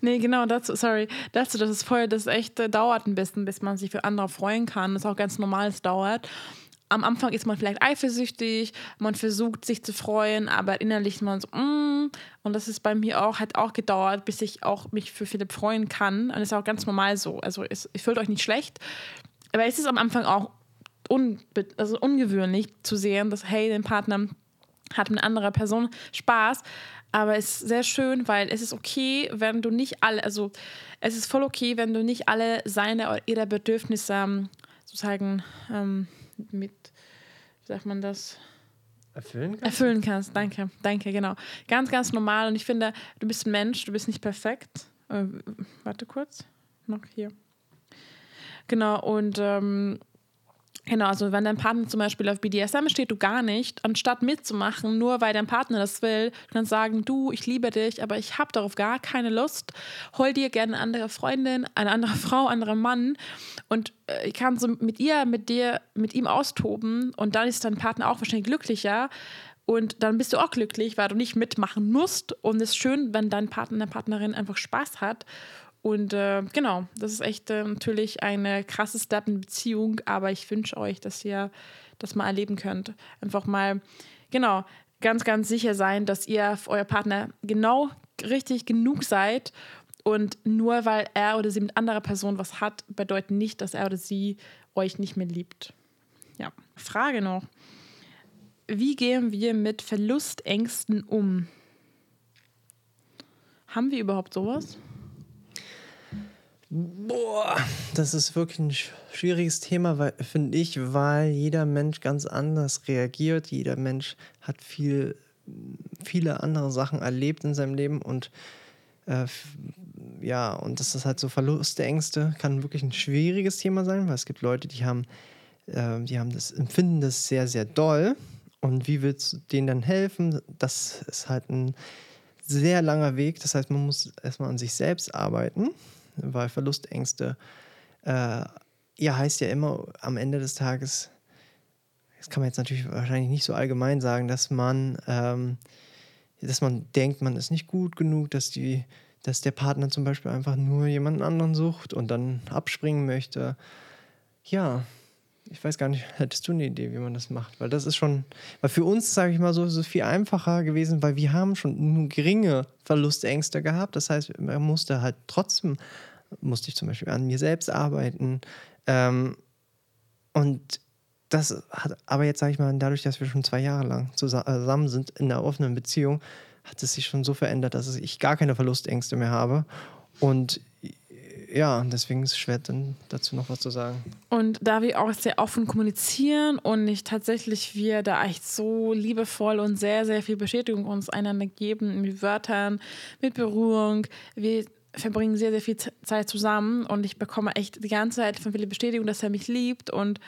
Nee, genau, dazu, sorry, dazu, das ist voll, das echt äh, dauert ein bisschen, bis man sich für andere freuen kann. Das ist auch ganz normal, es dauert am Anfang ist man vielleicht eifersüchtig, man versucht sich zu freuen, aber innerlich ist man so, mm, und das ist bei mir auch, hat auch gedauert, bis ich auch mich für Philipp freuen kann. Und das ist auch ganz normal so. Also es, ihr fühlt euch nicht schlecht. Aber es ist am Anfang auch un, also ungewöhnlich zu sehen, dass, hey, dein Partner hat mit einer anderen Person Spaß. Aber es ist sehr schön, weil es ist okay, wenn du nicht alle, also es ist voll okay, wenn du nicht alle seine oder ihre Bedürfnisse ähm, sozusagen ähm, mit, wie sagt man das? Erfüllen kannst? Erfüllen kannst, danke, danke, genau. Ganz, ganz normal und ich finde, du bist ein Mensch, du bist nicht perfekt. Äh, warte kurz, noch hier. Genau, und ähm, Genau, also wenn dein Partner zum Beispiel auf BDSM steht, du gar nicht, anstatt mitzumachen, nur weil dein Partner das will, du kannst sagen, du, ich liebe dich, aber ich habe darauf gar keine Lust. Hol dir gerne eine andere Freundin, eine andere Frau, einen anderen Mann und äh, ich kann so mit ihr, mit dir, mit ihm austoben und dann ist dein Partner auch wahrscheinlich glücklicher. Und dann bist du auch glücklich, weil du nicht mitmachen musst. Und es ist schön, wenn dein Partner, deine Partnerin einfach Spaß hat und äh, genau, das ist echt äh, natürlich eine krasse Step in Beziehung, aber ich wünsche euch, dass ihr das mal erleben könnt. Einfach mal, genau, ganz, ganz sicher sein, dass ihr für euer Partner genau richtig genug seid. Und nur weil er oder sie mit anderer Person was hat, bedeutet nicht, dass er oder sie euch nicht mehr liebt. Ja, Frage noch. Wie gehen wir mit Verlustängsten um? Haben wir überhaupt sowas? Boah, das ist wirklich ein schwieriges Thema, finde ich, weil jeder Mensch ganz anders reagiert. Jeder Mensch hat viel, viele andere Sachen erlebt in seinem Leben und äh, ja, und das ist halt so Verluste, Ängste, kann wirklich ein schwieriges Thema sein, weil es gibt Leute, die haben, äh, die haben das, empfinden das sehr, sehr doll. Und wie willst du denen dann helfen? Das ist halt ein sehr langer Weg. Das heißt, man muss erstmal an sich selbst arbeiten weil Verlustängste, äh, ja, heißt ja immer am Ende des Tages, das kann man jetzt natürlich wahrscheinlich nicht so allgemein sagen, dass man, ähm, dass man denkt, man ist nicht gut genug, dass die, dass der Partner zum Beispiel einfach nur jemanden anderen sucht und dann abspringen möchte. Ja, ich weiß gar nicht, hättest du eine Idee, wie man das macht? Weil das ist schon, weil für uns, sage ich mal so, ist es viel einfacher gewesen, weil wir haben schon nur geringe Verlustängste gehabt. Das heißt, man musste halt trotzdem musste ich zum Beispiel an mir selbst arbeiten. Ähm, und das hat, aber jetzt sage ich mal, dadurch, dass wir schon zwei Jahre lang zusammen sind in einer offenen Beziehung, hat es sich schon so verändert, dass ich gar keine Verlustängste mehr habe. Und ja, deswegen ist es schwer, dann dazu noch was zu sagen. Und da wir auch sehr offen kommunizieren und nicht tatsächlich wir da echt so liebevoll und sehr, sehr viel Bestätigung uns einander geben, mit Wörtern, mit Berührung, wir verbringen sehr, sehr viel Zeit zusammen und ich bekomme echt die ganze Zeit von Philipp Bestätigung, dass er mich liebt und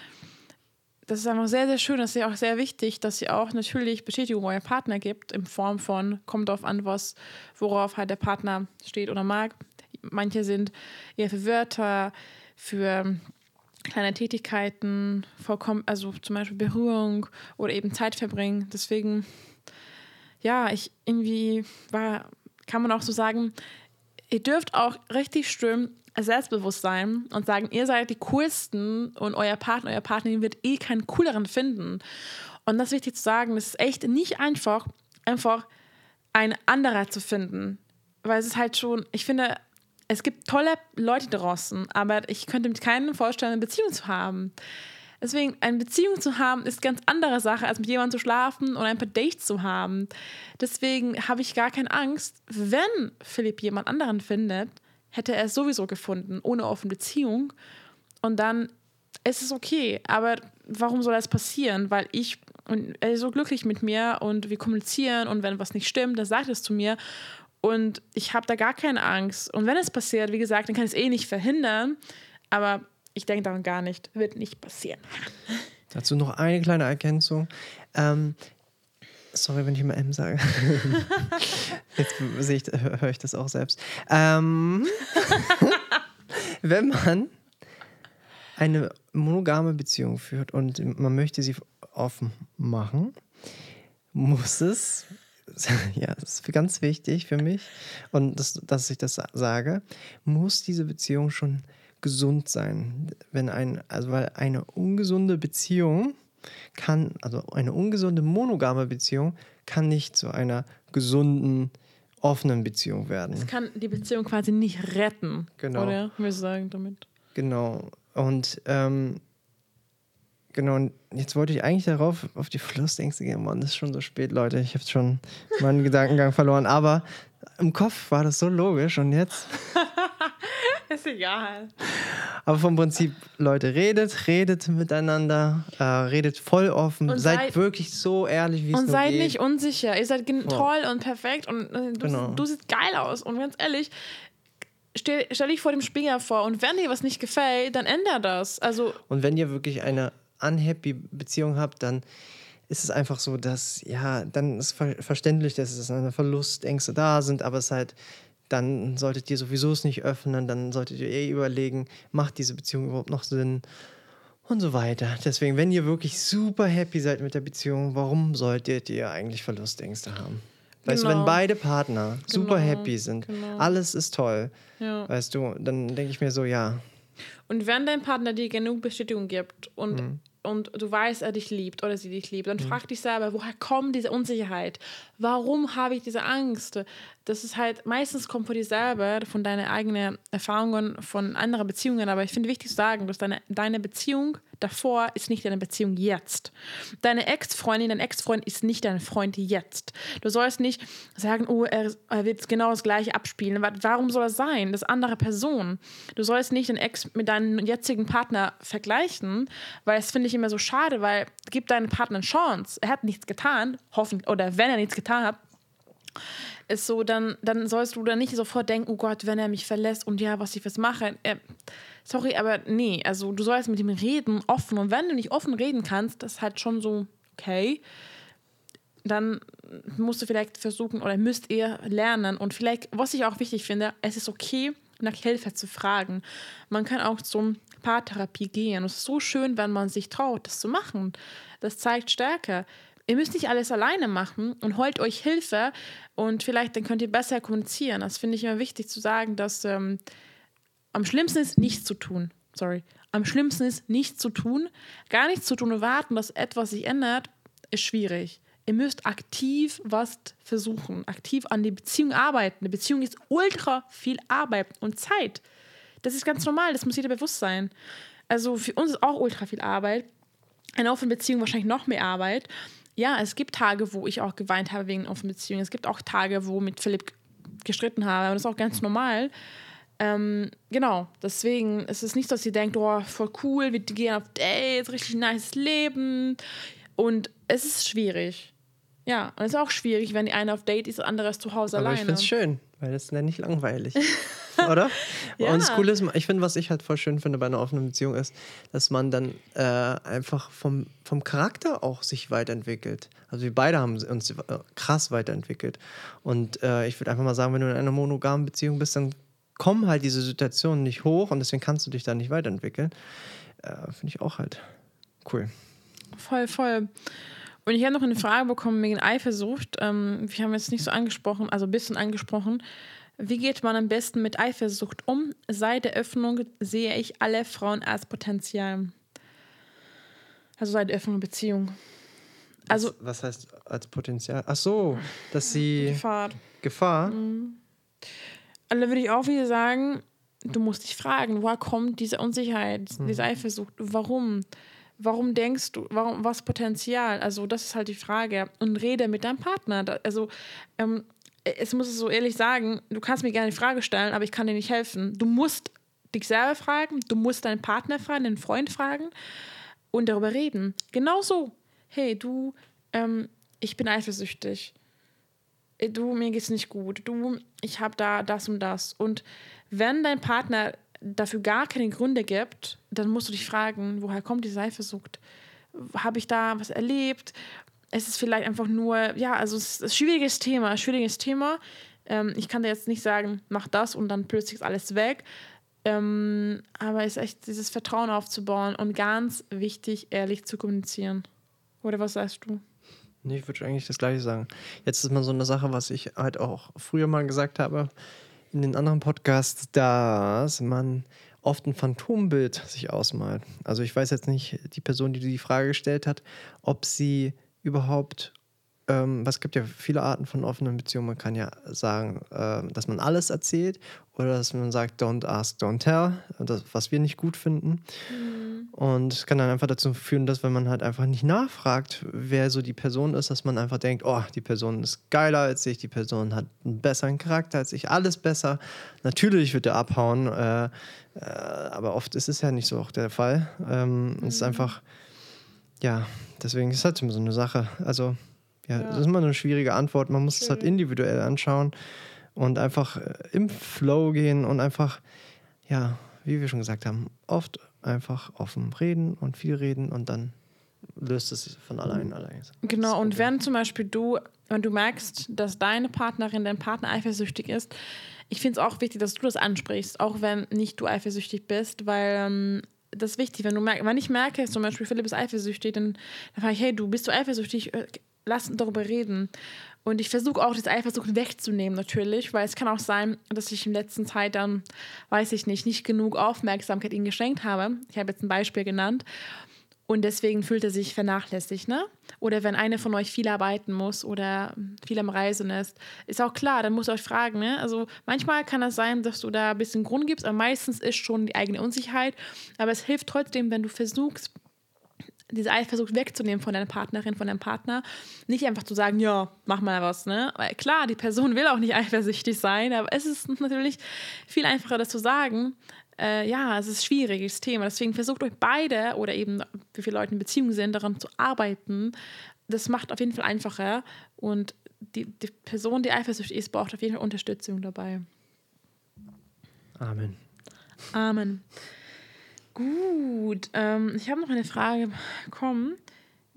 das ist einfach sehr, sehr schön. Das ist ja auch sehr wichtig, dass ihr auch natürlich Bestätigung euer Partner gibt, in Form von, kommt darauf an, was, worauf halt der Partner steht oder mag. manche sind eher für Wörter, für kleine Tätigkeiten, vollkommen, also zum Beispiel Berührung oder eben Zeit verbringen. Deswegen, ja, ich irgendwie war, kann man auch so sagen, ihr dürft auch richtig schön selbstbewusst sein und sagen, ihr seid die coolsten und euer Partner, euer Partnerin wird eh keinen cooleren finden. Und das ist wichtig zu sagen, es ist echt nicht einfach, einfach ein anderer zu finden. Weil es ist halt schon, ich finde, es gibt tolle Leute draußen, aber ich könnte mit keinem vorstellen, eine Beziehung zu haben. Deswegen, eine Beziehung zu haben, ist ganz andere Sache, als mit jemandem zu schlafen oder ein paar Dates zu haben. Deswegen habe ich gar keine Angst, wenn Philipp jemand anderen findet, hätte er es sowieso gefunden, ohne offene Beziehung. Und dann ist es okay. Aber warum soll das passieren? Weil ich, und er ist so glücklich mit mir und wir kommunizieren und wenn was nicht stimmt, dann sagt es zu mir. Und ich habe da gar keine Angst. Und wenn es passiert, wie gesagt, dann kann ich es eh nicht verhindern. Aber ich denke daran gar nicht. Wird nicht passieren. Dazu noch eine kleine Ergänzung. Ähm, sorry, wenn ich immer M sage. Jetzt sehe ich, höre ich das auch selbst. Ähm, wenn man eine monogame Beziehung führt und man möchte sie offen machen, muss es ja, das ist ganz wichtig für mich und das, dass ich das sage, muss diese Beziehung schon gesund sein. Wenn ein, also weil eine ungesunde Beziehung kann, also eine ungesunde monogame Beziehung kann nicht zu einer gesunden, offenen Beziehung werden. Es kann die Beziehung quasi nicht retten. Genau. Oder wir sagen damit. Genau. Und ähm, Genau, und jetzt wollte ich eigentlich darauf, auf die Verlustängste gehen. Mann, das ist schon so spät, Leute. Ich habe schon meinen Gedankengang verloren. Aber im Kopf war das so logisch und jetzt. ist egal. Aber vom Prinzip, Leute, redet, redet miteinander, äh, redet voll offen, seid, seid, wirklich so ehrlich, wie es Und seid geht. nicht unsicher. Ihr seid oh. toll und perfekt und äh, du, genau. du siehst geil aus. Und ganz ehrlich, stell, stell dich vor dem Spiegel vor und wenn dir was nicht gefällt, dann ändere das. Also und wenn ihr wirklich eine unhappy Beziehung habt, dann ist es einfach so, dass, ja, dann ist ver verständlich, dass es eine Verlustängste da sind, aber es halt, dann solltet ihr sowieso es nicht öffnen, dann solltet ihr eh überlegen, macht diese Beziehung überhaupt noch Sinn und so weiter. Deswegen, wenn ihr wirklich super happy seid mit der Beziehung, warum solltet ihr eigentlich Verlustängste haben? Weißt genau. du, wenn genau. beide Partner super genau. happy sind, genau. alles ist toll, ja. weißt du, dann denke ich mir so, ja. Und wenn dein Partner dir genug Bestätigung gibt und mhm und du weißt, er dich liebt oder sie dich liebt, dann mhm. frag dich selber, woher kommt diese Unsicherheit? Warum habe ich diese Angst? Das ist halt, meistens kommt von dir selber, von deinen eigenen Erfahrungen, von anderen Beziehungen, aber ich finde wichtig zu sagen, dass deine, deine Beziehung davor ist nicht deine Beziehung jetzt. Deine Ex-Freundin, dein Ex-Freund ist nicht dein Freund jetzt. Du sollst nicht sagen, oh, er, er wird genau das Gleiche abspielen. Warum soll das sein? Das ist andere Person. Du sollst nicht den Ex mit deinem jetzigen Partner vergleichen, weil das finde ich immer so schade, weil gib deinem Partner eine Chance. Er hat nichts getan, hoffentlich, oder wenn er nichts getan hat, ist so, dann, dann sollst du da nicht sofort denken, oh Gott, wenn er mich verlässt und ja, was ich was mache. Er, sorry, aber nee, also du sollst mit ihm reden, offen. Und wenn du nicht offen reden kannst, das ist halt schon so, okay, dann musst du vielleicht versuchen oder müsst ihr lernen. Und vielleicht, was ich auch wichtig finde, es ist okay, nach Hilfe zu fragen. Man kann auch zum Paartherapie gehen. Es ist so schön, wenn man sich traut, das zu machen. Das zeigt Stärke. Ihr müsst nicht alles alleine machen und holt euch Hilfe und vielleicht dann könnt ihr besser kommunizieren. Das finde ich immer wichtig zu sagen, dass ähm, am schlimmsten ist, nichts zu tun. Sorry. Am schlimmsten ist, nichts zu tun. Gar nichts zu tun und warten, dass etwas sich ändert, ist schwierig. Ihr müsst aktiv was versuchen, aktiv an die Beziehung arbeiten. Eine Beziehung ist ultra viel Arbeit und Zeit. Das ist ganz normal, das muss jeder bewusst sein. Also für uns ist auch ultra viel Arbeit. Eine offene Beziehung wahrscheinlich noch mehr Arbeit. Ja, es gibt Tage, wo ich auch geweint habe wegen offenen Beziehungen. Es gibt auch Tage, wo mit Philipp gestritten habe. Und das ist auch ganz normal. Ähm, genau, deswegen ist es nicht, dass ihr denkt, oh, voll cool, wir gehen auf Dates, richtig nice Leben. Und es ist schwierig. Ja, und es ist auch schwierig, wenn die eine auf Date ist, der andere ist zu Hause Aber alleine. ich finde es schön, weil das ist ja nicht langweilig. Oder? ja. Und das Coole ist, ich finde, was ich halt voll schön finde bei einer offenen Beziehung ist, dass man dann äh, einfach vom, vom Charakter auch sich weiterentwickelt. Also wir beide haben uns krass weiterentwickelt. Und äh, ich würde einfach mal sagen, wenn du in einer monogamen Beziehung bist, dann kommen halt diese Situationen nicht hoch und deswegen kannst du dich da nicht weiterentwickeln. Äh, Finde ich auch halt cool. Voll, voll. Und ich habe noch eine Frage bekommen wegen Eifersucht. Ähm, wir haben jetzt nicht so angesprochen, also ein bisschen angesprochen. Wie geht man am besten mit Eifersucht um? Seit der Öffnung sehe ich alle Frauen als Potenzial. Also seit der Öffnung der Beziehung. Also, was, was heißt als Potenzial? Ach so, dass sie. Gefahr. Gefahr? Mhm. Also da würde ich auch wieder sagen, du musst dich fragen, woher kommt diese Unsicherheit, Mhm. diese Eifersucht? Warum? Warum denkst du, warum, was Potenzial? Also, das ist halt die Frage. Und rede mit deinem Partner. Also, ähm, es muss ich so ehrlich sagen, du kannst mir gerne die Frage stellen, aber ich kann dir nicht helfen. Du musst dich selber fragen, du musst deinen Partner fragen, deinen Freund fragen und darüber reden. Genauso. Hey, du, ähm, ich bin eifersüchtig. Äh, Du, mir geht's nicht gut. Du, ich habe da das und das. Und wenn dein Partner dafür gar keine Gründe gibt, dann musst du dich fragen, woher kommt diese Eifersucht? Habe ich da was erlebt? Es ist vielleicht einfach nur, ja, also es ist ein schwieriges Thema, schwieriges Thema. Ähm, ich kann dir jetzt nicht sagen, mach das und dann plötzlich ist alles weg. Ähm, aber es ist echt dieses Vertrauen aufzubauen und ganz wichtig, ehrlich zu kommunizieren. Oder was sagst du? Nee, ich würde eigentlich das Gleiche sagen. Jetzt ist mal so eine Sache, was ich halt auch früher mal gesagt habe in den anderen Podcasts, dass man oft ein Phantombild sich ausmalt. Also ich weiß jetzt nicht, die Person, die die Frage gestellt hat, ob sie überhaupt, ähm, was gibt ja viele Arten von offenen Beziehungen. Man kann ja sagen, äh, dass man alles erzählt oder dass man sagt, don't ask, don't tell, das, was wir nicht gut finden. Und es kann dann einfach dazu führen, dass wenn man halt einfach nicht nachfragt, wer so die Person ist, dass man einfach denkt, oh, die Person ist geiler als ich, die Person hat einen besseren Charakter als ich, alles besser. Natürlich wird er abhauen, äh, äh, aber oft ist es ja nicht so auch der Fall. Ähm, Es ist einfach, ja, deswegen ist halt immer so eine Sache. Also, ja, Ja. das ist immer eine schwierige Antwort. Man muss es halt individuell anschauen und einfach äh, im Flow gehen und einfach, ja, wie wir schon gesagt haben, oft einfach offen reden und viel reden und dann löst es sich von allein allein. Genau, und wenn zum Beispiel du, wenn du merkst, dass deine Partnerin, dein Partner eifersüchtig ist, ich finde es auch wichtig, dass du das ansprichst, auch wenn nicht du eifersüchtig bist, weil ähm, das ist wichtig, wenn du merkst, wenn ich merke, zum Beispiel Philipp ist eifersüchtig, dann, dann frage ich, hey, du bist du eifersüchtig, Lass uns darüber reden. Und ich versuche auch, diese Eifersucht wegzunehmen, natürlich, weil es kann auch sein, dass ich in letzter Zeit dann, weiß ich nicht, nicht genug Aufmerksamkeit ihm geschenkt habe. Ich habe jetzt ein Beispiel genannt. Und deswegen fühlt er sich vernachlässigt, ne? Oder wenn eine von euch viel arbeiten muss oder viel am Reisen ist, ist auch klar, dann muss ihr euch fragen, ne? Also manchmal kann es sein, dass du da ein bisschen Grund gibst, aber meistens ist schon die eigene Unsicherheit. Aber es hilft trotzdem, wenn du versuchst, diese Eifersucht wegzunehmen von deiner Partnerin, von deinem Partner. Nicht einfach zu sagen, ja, mach mal was, ne? Weil klar, die Person will auch nicht eifersüchtig sein, aber es ist natürlich viel einfacher, das zu sagen. Äh, ja, es ist ein schwieriges Thema. Deswegen versucht euch beide oder eben, wie viele Leute in Beziehung sind, daran zu arbeiten. Das macht auf jeden Fall einfacher. Und die, die Person, die eifersüchtig ist, braucht auf jeden Fall Unterstützung dabei. Amen. Amen. Gut, ähm, ich habe noch eine Frage bekommen.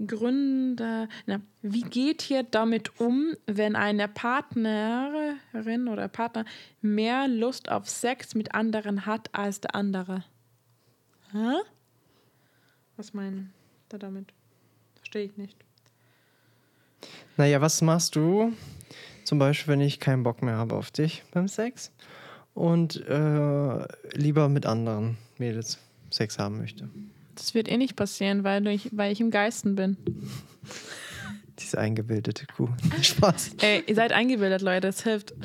Gründe, na, wie geht ihr damit um, wenn eine Partnerin oder Partner mehr Lust auf Sex mit anderen hat als der andere? Hä? Was meinen da damit? Verstehe ich nicht. Naja, was machst du zum Beispiel, wenn ich keinen Bock mehr habe auf dich beim Sex und äh, lieber mit anderen Mädels Sex haben möchte? Das wird eh nicht passieren, weil ich, weil ich im Geisten bin. Diese eingebildete Kuh. Spaß. Ey, ihr seid eingebildet, Leute, das hilft.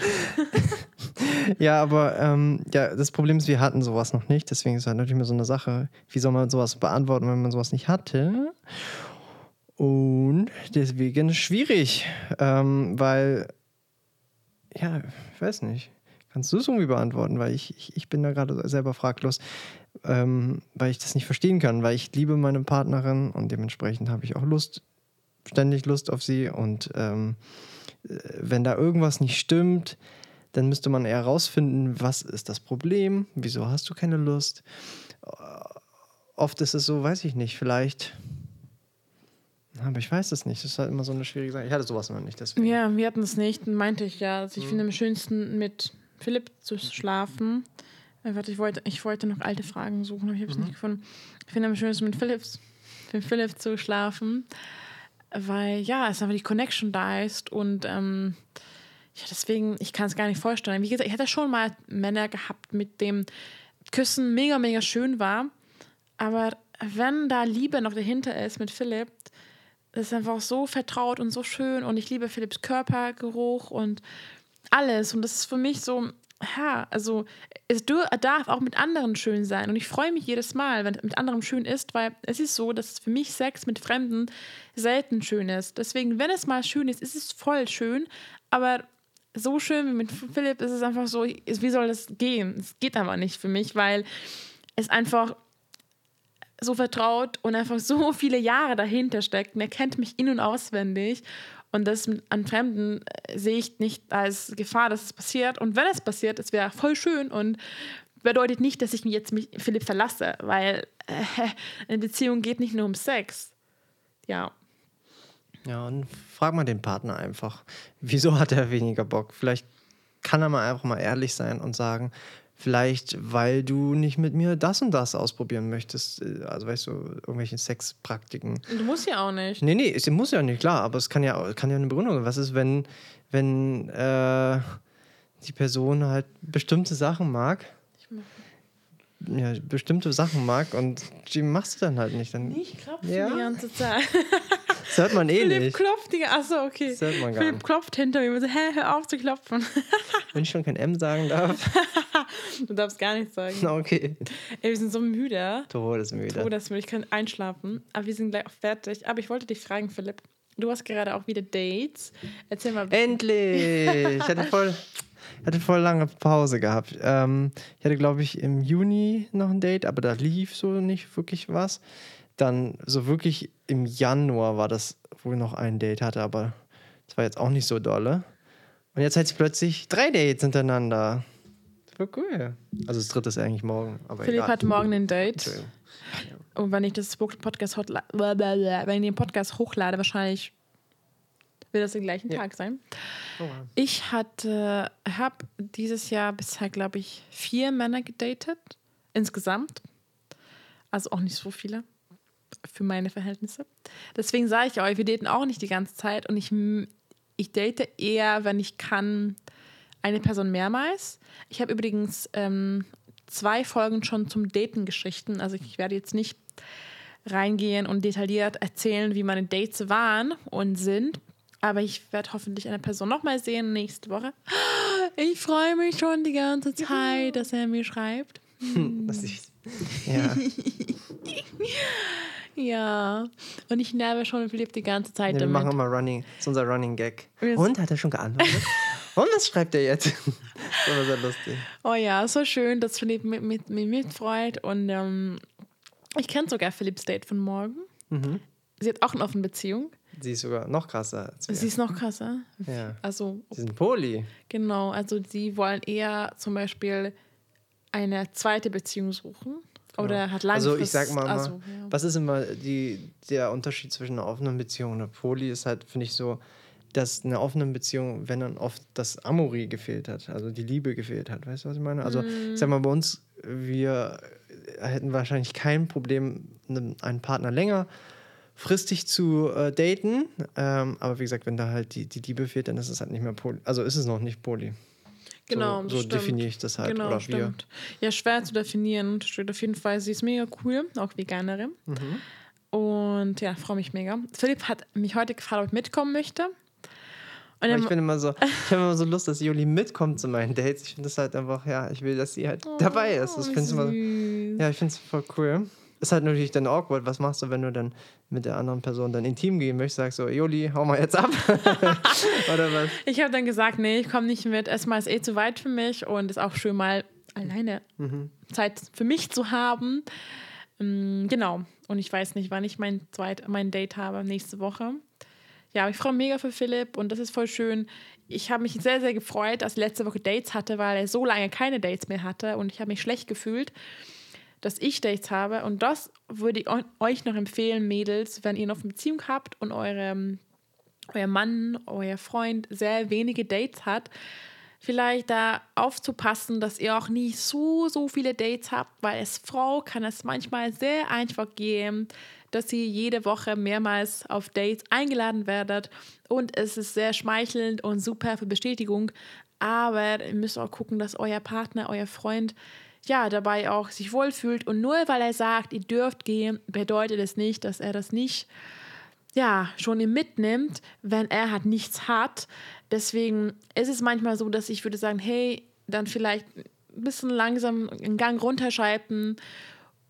Ja, aber ähm, ja, das Problem ist, wir hatten sowas noch nicht. Deswegen ist halt natürlich immer so eine Sache, wie soll man sowas beantworten, wenn man sowas nicht hatte? Und deswegen schwierig, ähm, weil, ja, ich weiß nicht. Kannst du es irgendwie beantworten? Weil ich, ich, ich bin da gerade selber fraglos, ähm, weil ich das nicht verstehen kann, weil ich liebe meine Partnerin und dementsprechend habe ich auch Lust, ständig Lust auf sie. Und ähm, äh, wenn da irgendwas nicht stimmt, dann müsste man eher herausfinden, was ist das Problem, wieso hast du keine Lust. Äh, Oft ist es so, weiß ich nicht, vielleicht. Aber ich weiß es nicht. Das ist halt immer so eine schwierige Sache. Ich hatte sowas noch nicht. Deswegen. Ja, wir hatten es nicht, meinte ich ja. Also ich finde am schönsten mit Philipp zu schlafen. Äh, warte, ich wollte, ich wollte noch alte Fragen suchen, aber ich habe es nicht gefunden. Ich finde es schön, mit Philips, mit Philipp zu schlafen, weil ja, es einfach die Connection da ist und ähm, ja, deswegen, ich kann es gar nicht vorstellen. Wie gesagt, ich hatte schon mal Männer gehabt, mit dem Küssen mega, mega schön war, aber wenn da Liebe noch dahinter ist mit Philipp, das ist einfach so vertraut und so schön und ich liebe Philipps Körpergeruch und alles und das ist für mich so, ja, also es darf auch mit anderen schön sein und ich freue mich jedes Mal, wenn es mit anderen schön ist, weil es ist so, dass für mich Sex mit Fremden selten schön ist. Deswegen, wenn es mal schön ist, ist es voll schön, aber so schön wie mit Philipp ist es einfach so, wie soll das gehen? Es geht aber nicht für mich, weil es einfach so vertraut und einfach so viele Jahre dahinter steckt. Und er kennt mich in- und auswendig. Und das an Fremden äh, sehe ich nicht als Gefahr, dass es passiert. Und wenn es passiert, es wäre voll schön und bedeutet nicht, dass ich mich jetzt mich Philipp verlasse, weil äh, eine Beziehung geht nicht nur um Sex. Ja. Ja, und frag mal den Partner einfach, wieso hat er weniger Bock? Vielleicht kann er mal einfach mal ehrlich sein und sagen, Vielleicht, weil du nicht mit mir das und das ausprobieren möchtest. Äh, also, weißt du, irgendwelche Sexpraktiken. Du musst ja auch nicht. Nee, nee, es muss ja nicht, klar, aber es kann ja, kann ja eine Begründung sein. Was ist, wenn, wenn äh, die Person halt bestimmte Sachen mag? Ja, bestimmte Sachen mag und die machst du dann halt nicht. Dann, ich klopfe ja? die ganze Zeit. Das hört man eh Philipp nicht. klopft die Achso, okay. Das hört man gar Philipp nicht. klopft hinter mir und so, hä, hör auf zu klopfen. Wenn ich schon kein M sagen darf. du darfst gar nichts sagen. Okay. Ey, wir sind so müde. Todesmüde. Todesmüde. Ich kann einschlafen. Aber wir sind gleich auch fertig. Aber ich wollte dich fragen, Philipp. Du hast gerade auch wieder Dates. Erzähl mal. Endlich! Ich hatte voll, hatte voll lange Pause gehabt. Ähm, ich hatte, glaube ich, im Juni noch ein Date, aber da lief so nicht wirklich was. Dann so wirklich im Januar war das, wo ich noch ein Date hatte, aber das war jetzt auch nicht so dolle. Und jetzt hat sie plötzlich drei Dates hintereinander. Das war cool. Also das dritte ist eigentlich morgen. Aber Philipp egal. hat morgen ein Date. Und wenn ich das Podcast, wenn ich den Podcast hochlade, wahrscheinlich wird das den gleichen Ja. Tag sein. Oh, wow. Ich hatte, habe dieses Jahr bisher, glaube ich, vier Männer gedatet. Insgesamt. Also auch nicht so viele. Für meine Verhältnisse. Deswegen sage ich euch, wir daten auch nicht die ganze Zeit. Und ich, ich date eher, wenn ich kann, eine Person mehrmals. Ich habe übrigens ähm, zwei Folgen schon zum Daten-Geschichten. Also ich werde jetzt nicht reingehen und detailliert erzählen, wie meine Dates waren und sind. Aber ich werde hoffentlich eine Person nochmal sehen nächste Woche. Ich freue mich schon die ganze Zeit, dass er mir schreibt. Das ist, ja. Ja. Und ich nerve schon Philipp die ganze Zeit Ja, wir damit. machen immer Running. Das ist unser Running Gag. Und hat er schon geantwortet? Und was schreibt er jetzt? Das war sehr lustig. Oh ja, so schön, dass Philipp mit, mit mir mitfreut. Und ähm, ich kenne sogar Philipps Date von morgen. Mhm. Sie hat auch eine offene Beziehung. Sie ist sogar noch krasser. Sie ist noch krasser. ja. Also, Sie sind Poli. genau. Also, sie wollen eher zum Beispiel eine zweite Beziehung suchen. Oder hat Also langfristig. ich sag mal, mal also, ja. was ist immer die, der Unterschied zwischen einer offenen Beziehung und einer Poli ist halt, finde ich so, dass in einer offenen Beziehung, wenn dann oft das Amori gefehlt hat, also die Liebe gefehlt hat, weißt du, was ich meine? Also ich sag mal, bei uns, wir hätten wahrscheinlich kein Problem, einen einen Partner länger fristig zu äh, daten, ähm, aber wie gesagt, wenn da halt die, die Liebe fehlt, dann ist es halt nicht mehr Poli, also ist es noch nicht Poli. Genau, so, so definiere ich das halt, Genau, oder wir. stimmt. Ja, schwer zu definieren. Steht auf jeden Fall, sie ist mega cool, auch Veganerin. Mhm. Und ja, freue mich mega. Philipp hat mich heute gefragt, ob ich mitkommen möchte. Und ich bin immer so, ich habe immer so Lust, dass Juli mitkommt zu meinen Dates. Ich finde das halt einfach, ja, ich will, dass sie halt dabei ist. Das oh, find's immer, ja, ich finde es voll cool. Ist halt natürlich dann awkward. Was machst du, wenn du dann mit der anderen Person dann intim gehen möchtest? Sagst so, Juli, hau mal jetzt ab. Oder was? Ich habe dann gesagt, nee, ich komme nicht mit. Erstmal ist eh zu weit für mich und ist auch schön mal alleine Mhm. Zeit für mich zu haben. Ähm, genau. Und ich weiß nicht, wann ich mein, zweit, mein Date habe, nächste Woche. Ja, ich freue mich mega für Philipp und das ist voll schön. Ich habe mich sehr, sehr gefreut, dass er letzte Woche Dates hatte, weil er so lange keine Dates mehr hatte und ich habe mich schlecht gefühlt, dass ich Dates habe. Und das würde ich eu- euch noch empfehlen, Mädels, wenn ihr noch eine Beziehung habt und eure, euer Mann, euer Freund sehr wenige Dates hat, vielleicht da aufzupassen, dass ihr auch nicht so, so viele Dates habt, weil als Frau kann es manchmal sehr einfach gehen, dass ihr jede Woche mehrmals auf Dates eingeladen werdet und es ist sehr schmeichelnd und super für Bestätigung, aber ihr müsst auch gucken, dass euer Partner, euer Freund ja dabei auch sich wohlfühlt und nur weil er sagt, ihr dürft gehen, bedeutet es nicht, dass er das nicht ja, schon mitnimmt, wenn er halt nichts hat. Deswegen ist es manchmal so, dass ich würde sagen, hey, dann vielleicht ein bisschen langsam einen Gang runterschalten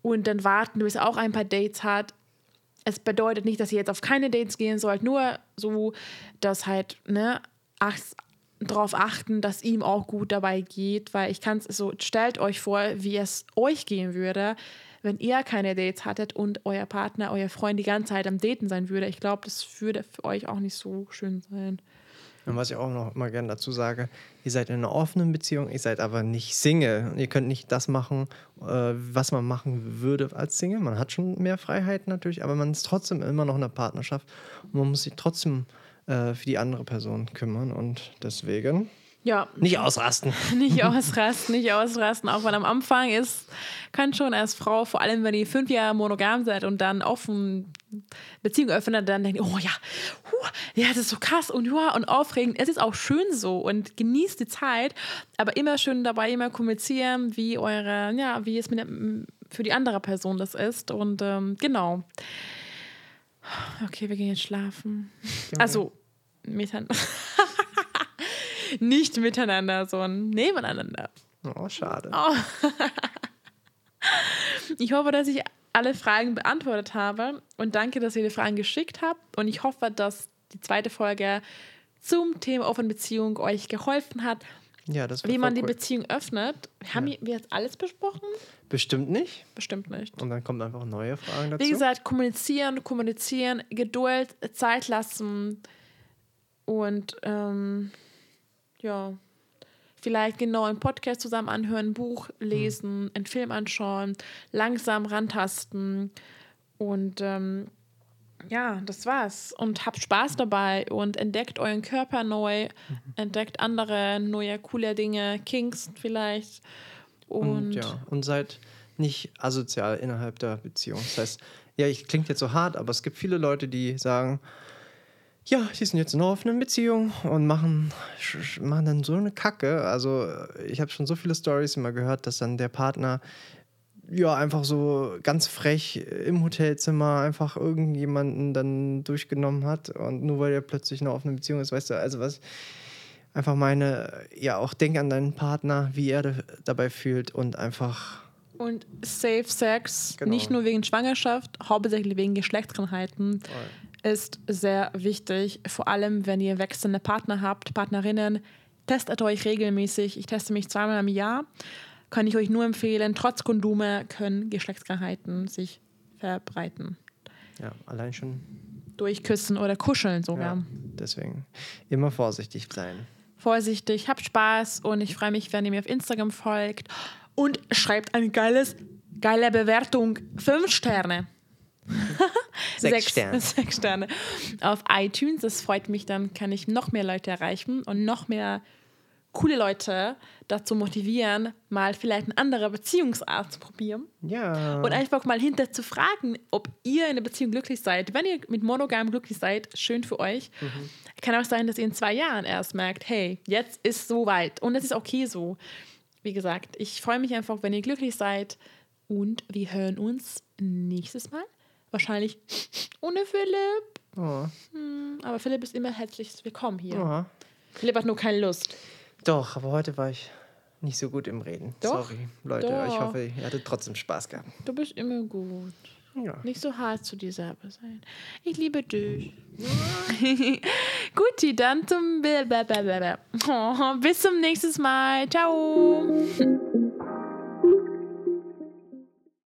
und dann warten, bis er auch ein paar Dates hat. Es bedeutet nicht, dass ihr jetzt auf keine Dates gehen sollt, nur so, dass halt, ne, darauf achten, dass ihm auch gut dabei geht, weil ich kann es so, stellt euch vor, wie es euch gehen würde, wenn ihr keine Dates hattet und euer Partner, euer Freund die ganze Zeit am Daten sein würde. Ich glaube, das würde für euch auch nicht so schön sein. Und was ich auch noch mal gerne dazu sage, ihr seid in einer offenen Beziehung, ihr seid aber nicht Single. Ihr könnt nicht das machen, äh, was man machen würde als Single. Man hat schon mehr Freiheit natürlich, aber man ist trotzdem immer noch in einer Partnerschaft und man muss sich trotzdem äh, für die andere Person kümmern und deswegen ja. Nicht ausrasten. Nicht ausrasten, nicht ausrasten. Auch wenn am Anfang ist, kann schon als Frau, vor allem wenn ihr fünf Jahre monogam seid und dann offen Beziehung öffnet, dann denkt ihr, oh ja, huh, ja, das ist so krass und ja, und aufregend. Es ist auch schön so und genießt die Zeit, aber immer schön dabei, immer kommunizieren, wie eure, ja, wie es mit, für die andere Person das ist. Und ähm, genau. Okay, wir gehen jetzt schlafen. Okay. Also, miteinander. Nicht miteinander, sondern nebeneinander. Oh, schade. Oh. ich hoffe, dass ich alle Fragen beantwortet habe und danke, dass ihr die Fragen geschickt habt. Und ich hoffe, dass die zweite Folge zum Thema offene Beziehung euch geholfen hat. Ja, das Wie man die Beziehung öffnet. Haben ja. wir jetzt alles besprochen? Bestimmt nicht. Bestimmt nicht. Und dann kommen einfach neue Fragen dazu. Wie gesagt, kommunizieren, kommunizieren, Geduld, Zeit lassen und ähm, ja, vielleicht genau einen Podcast zusammen anhören, ein Buch lesen, mhm. einen Film anschauen, langsam rantasten und ähm, ja, das war's. Und habt Spaß dabei und entdeckt euren Körper neu, mhm. entdeckt andere neue, coole Dinge, Kings vielleicht. Und, und, ja, und seid nicht asozial innerhalb der Beziehung. Das heißt, ja, ich klingt jetzt so hart, aber es gibt viele Leute, die sagen, ja, die sind jetzt in einer offenen Beziehung und machen, machen dann so eine Kacke. Also ich habe schon so viele Stories immer gehört, dass dann der Partner ja einfach so ganz frech im Hotelzimmer einfach irgendjemanden dann durchgenommen hat und nur weil er plötzlich in einer offenen Beziehung ist, weißt du, also was einfach meine, ja auch denk an deinen Partner, wie er dabei fühlt und einfach und Safe Sex, genau. nicht nur wegen Schwangerschaft, hauptsächlich wegen Geschlechtskrankheiten. Voll ist sehr wichtig, vor allem wenn ihr wechselnde Partner habt, Partnerinnen. Testet euch regelmäßig. Ich teste mich zweimal im Jahr. Kann ich euch nur empfehlen. Trotz Kondome können Geschlechtskrankheiten sich verbreiten. Ja, allein schon. Durch Küssen oder Kuscheln sogar. Ja, deswegen immer vorsichtig sein. Vorsichtig, habt Spaß und ich freue mich, wenn ihr mir auf Instagram folgt und schreibt eine geiles, geile Bewertung. Fünf Sterne. Sechs, sechs, Sterne. Sechs Sterne auf iTunes. Das freut mich, dann kann ich noch mehr Leute erreichen und noch mehr coole Leute dazu motivieren, mal vielleicht eine andere Beziehungsart zu probieren. Ja. Und einfach mal hinter zu fragen, ob ihr in der Beziehung glücklich seid. Wenn ihr mit Monogam glücklich seid, schön für euch. Mhm. Kann auch sein, dass ihr in zwei Jahren erst merkt, hey, jetzt ist so weit. Und es ist okay so. Wie gesagt, ich freue mich einfach, wenn ihr glücklich seid. Und wir hören uns nächstes Mal Wahrscheinlich ohne Philipp. Oh. Hm, aber Philipp ist immer herzlich willkommen hier. Oh. Philipp hat nur keine Lust. Doch, aber heute war ich nicht so gut im Reden. Doch, Sorry, Leute. Doch. Ich hoffe, ihr hattet trotzdem Spaß gehabt. Du bist immer gut. Ja. Nicht so hart zu dir selber sein. Ich liebe dich. Guti, dann zum. Oh, bis zum nächsten Mal. Ciao.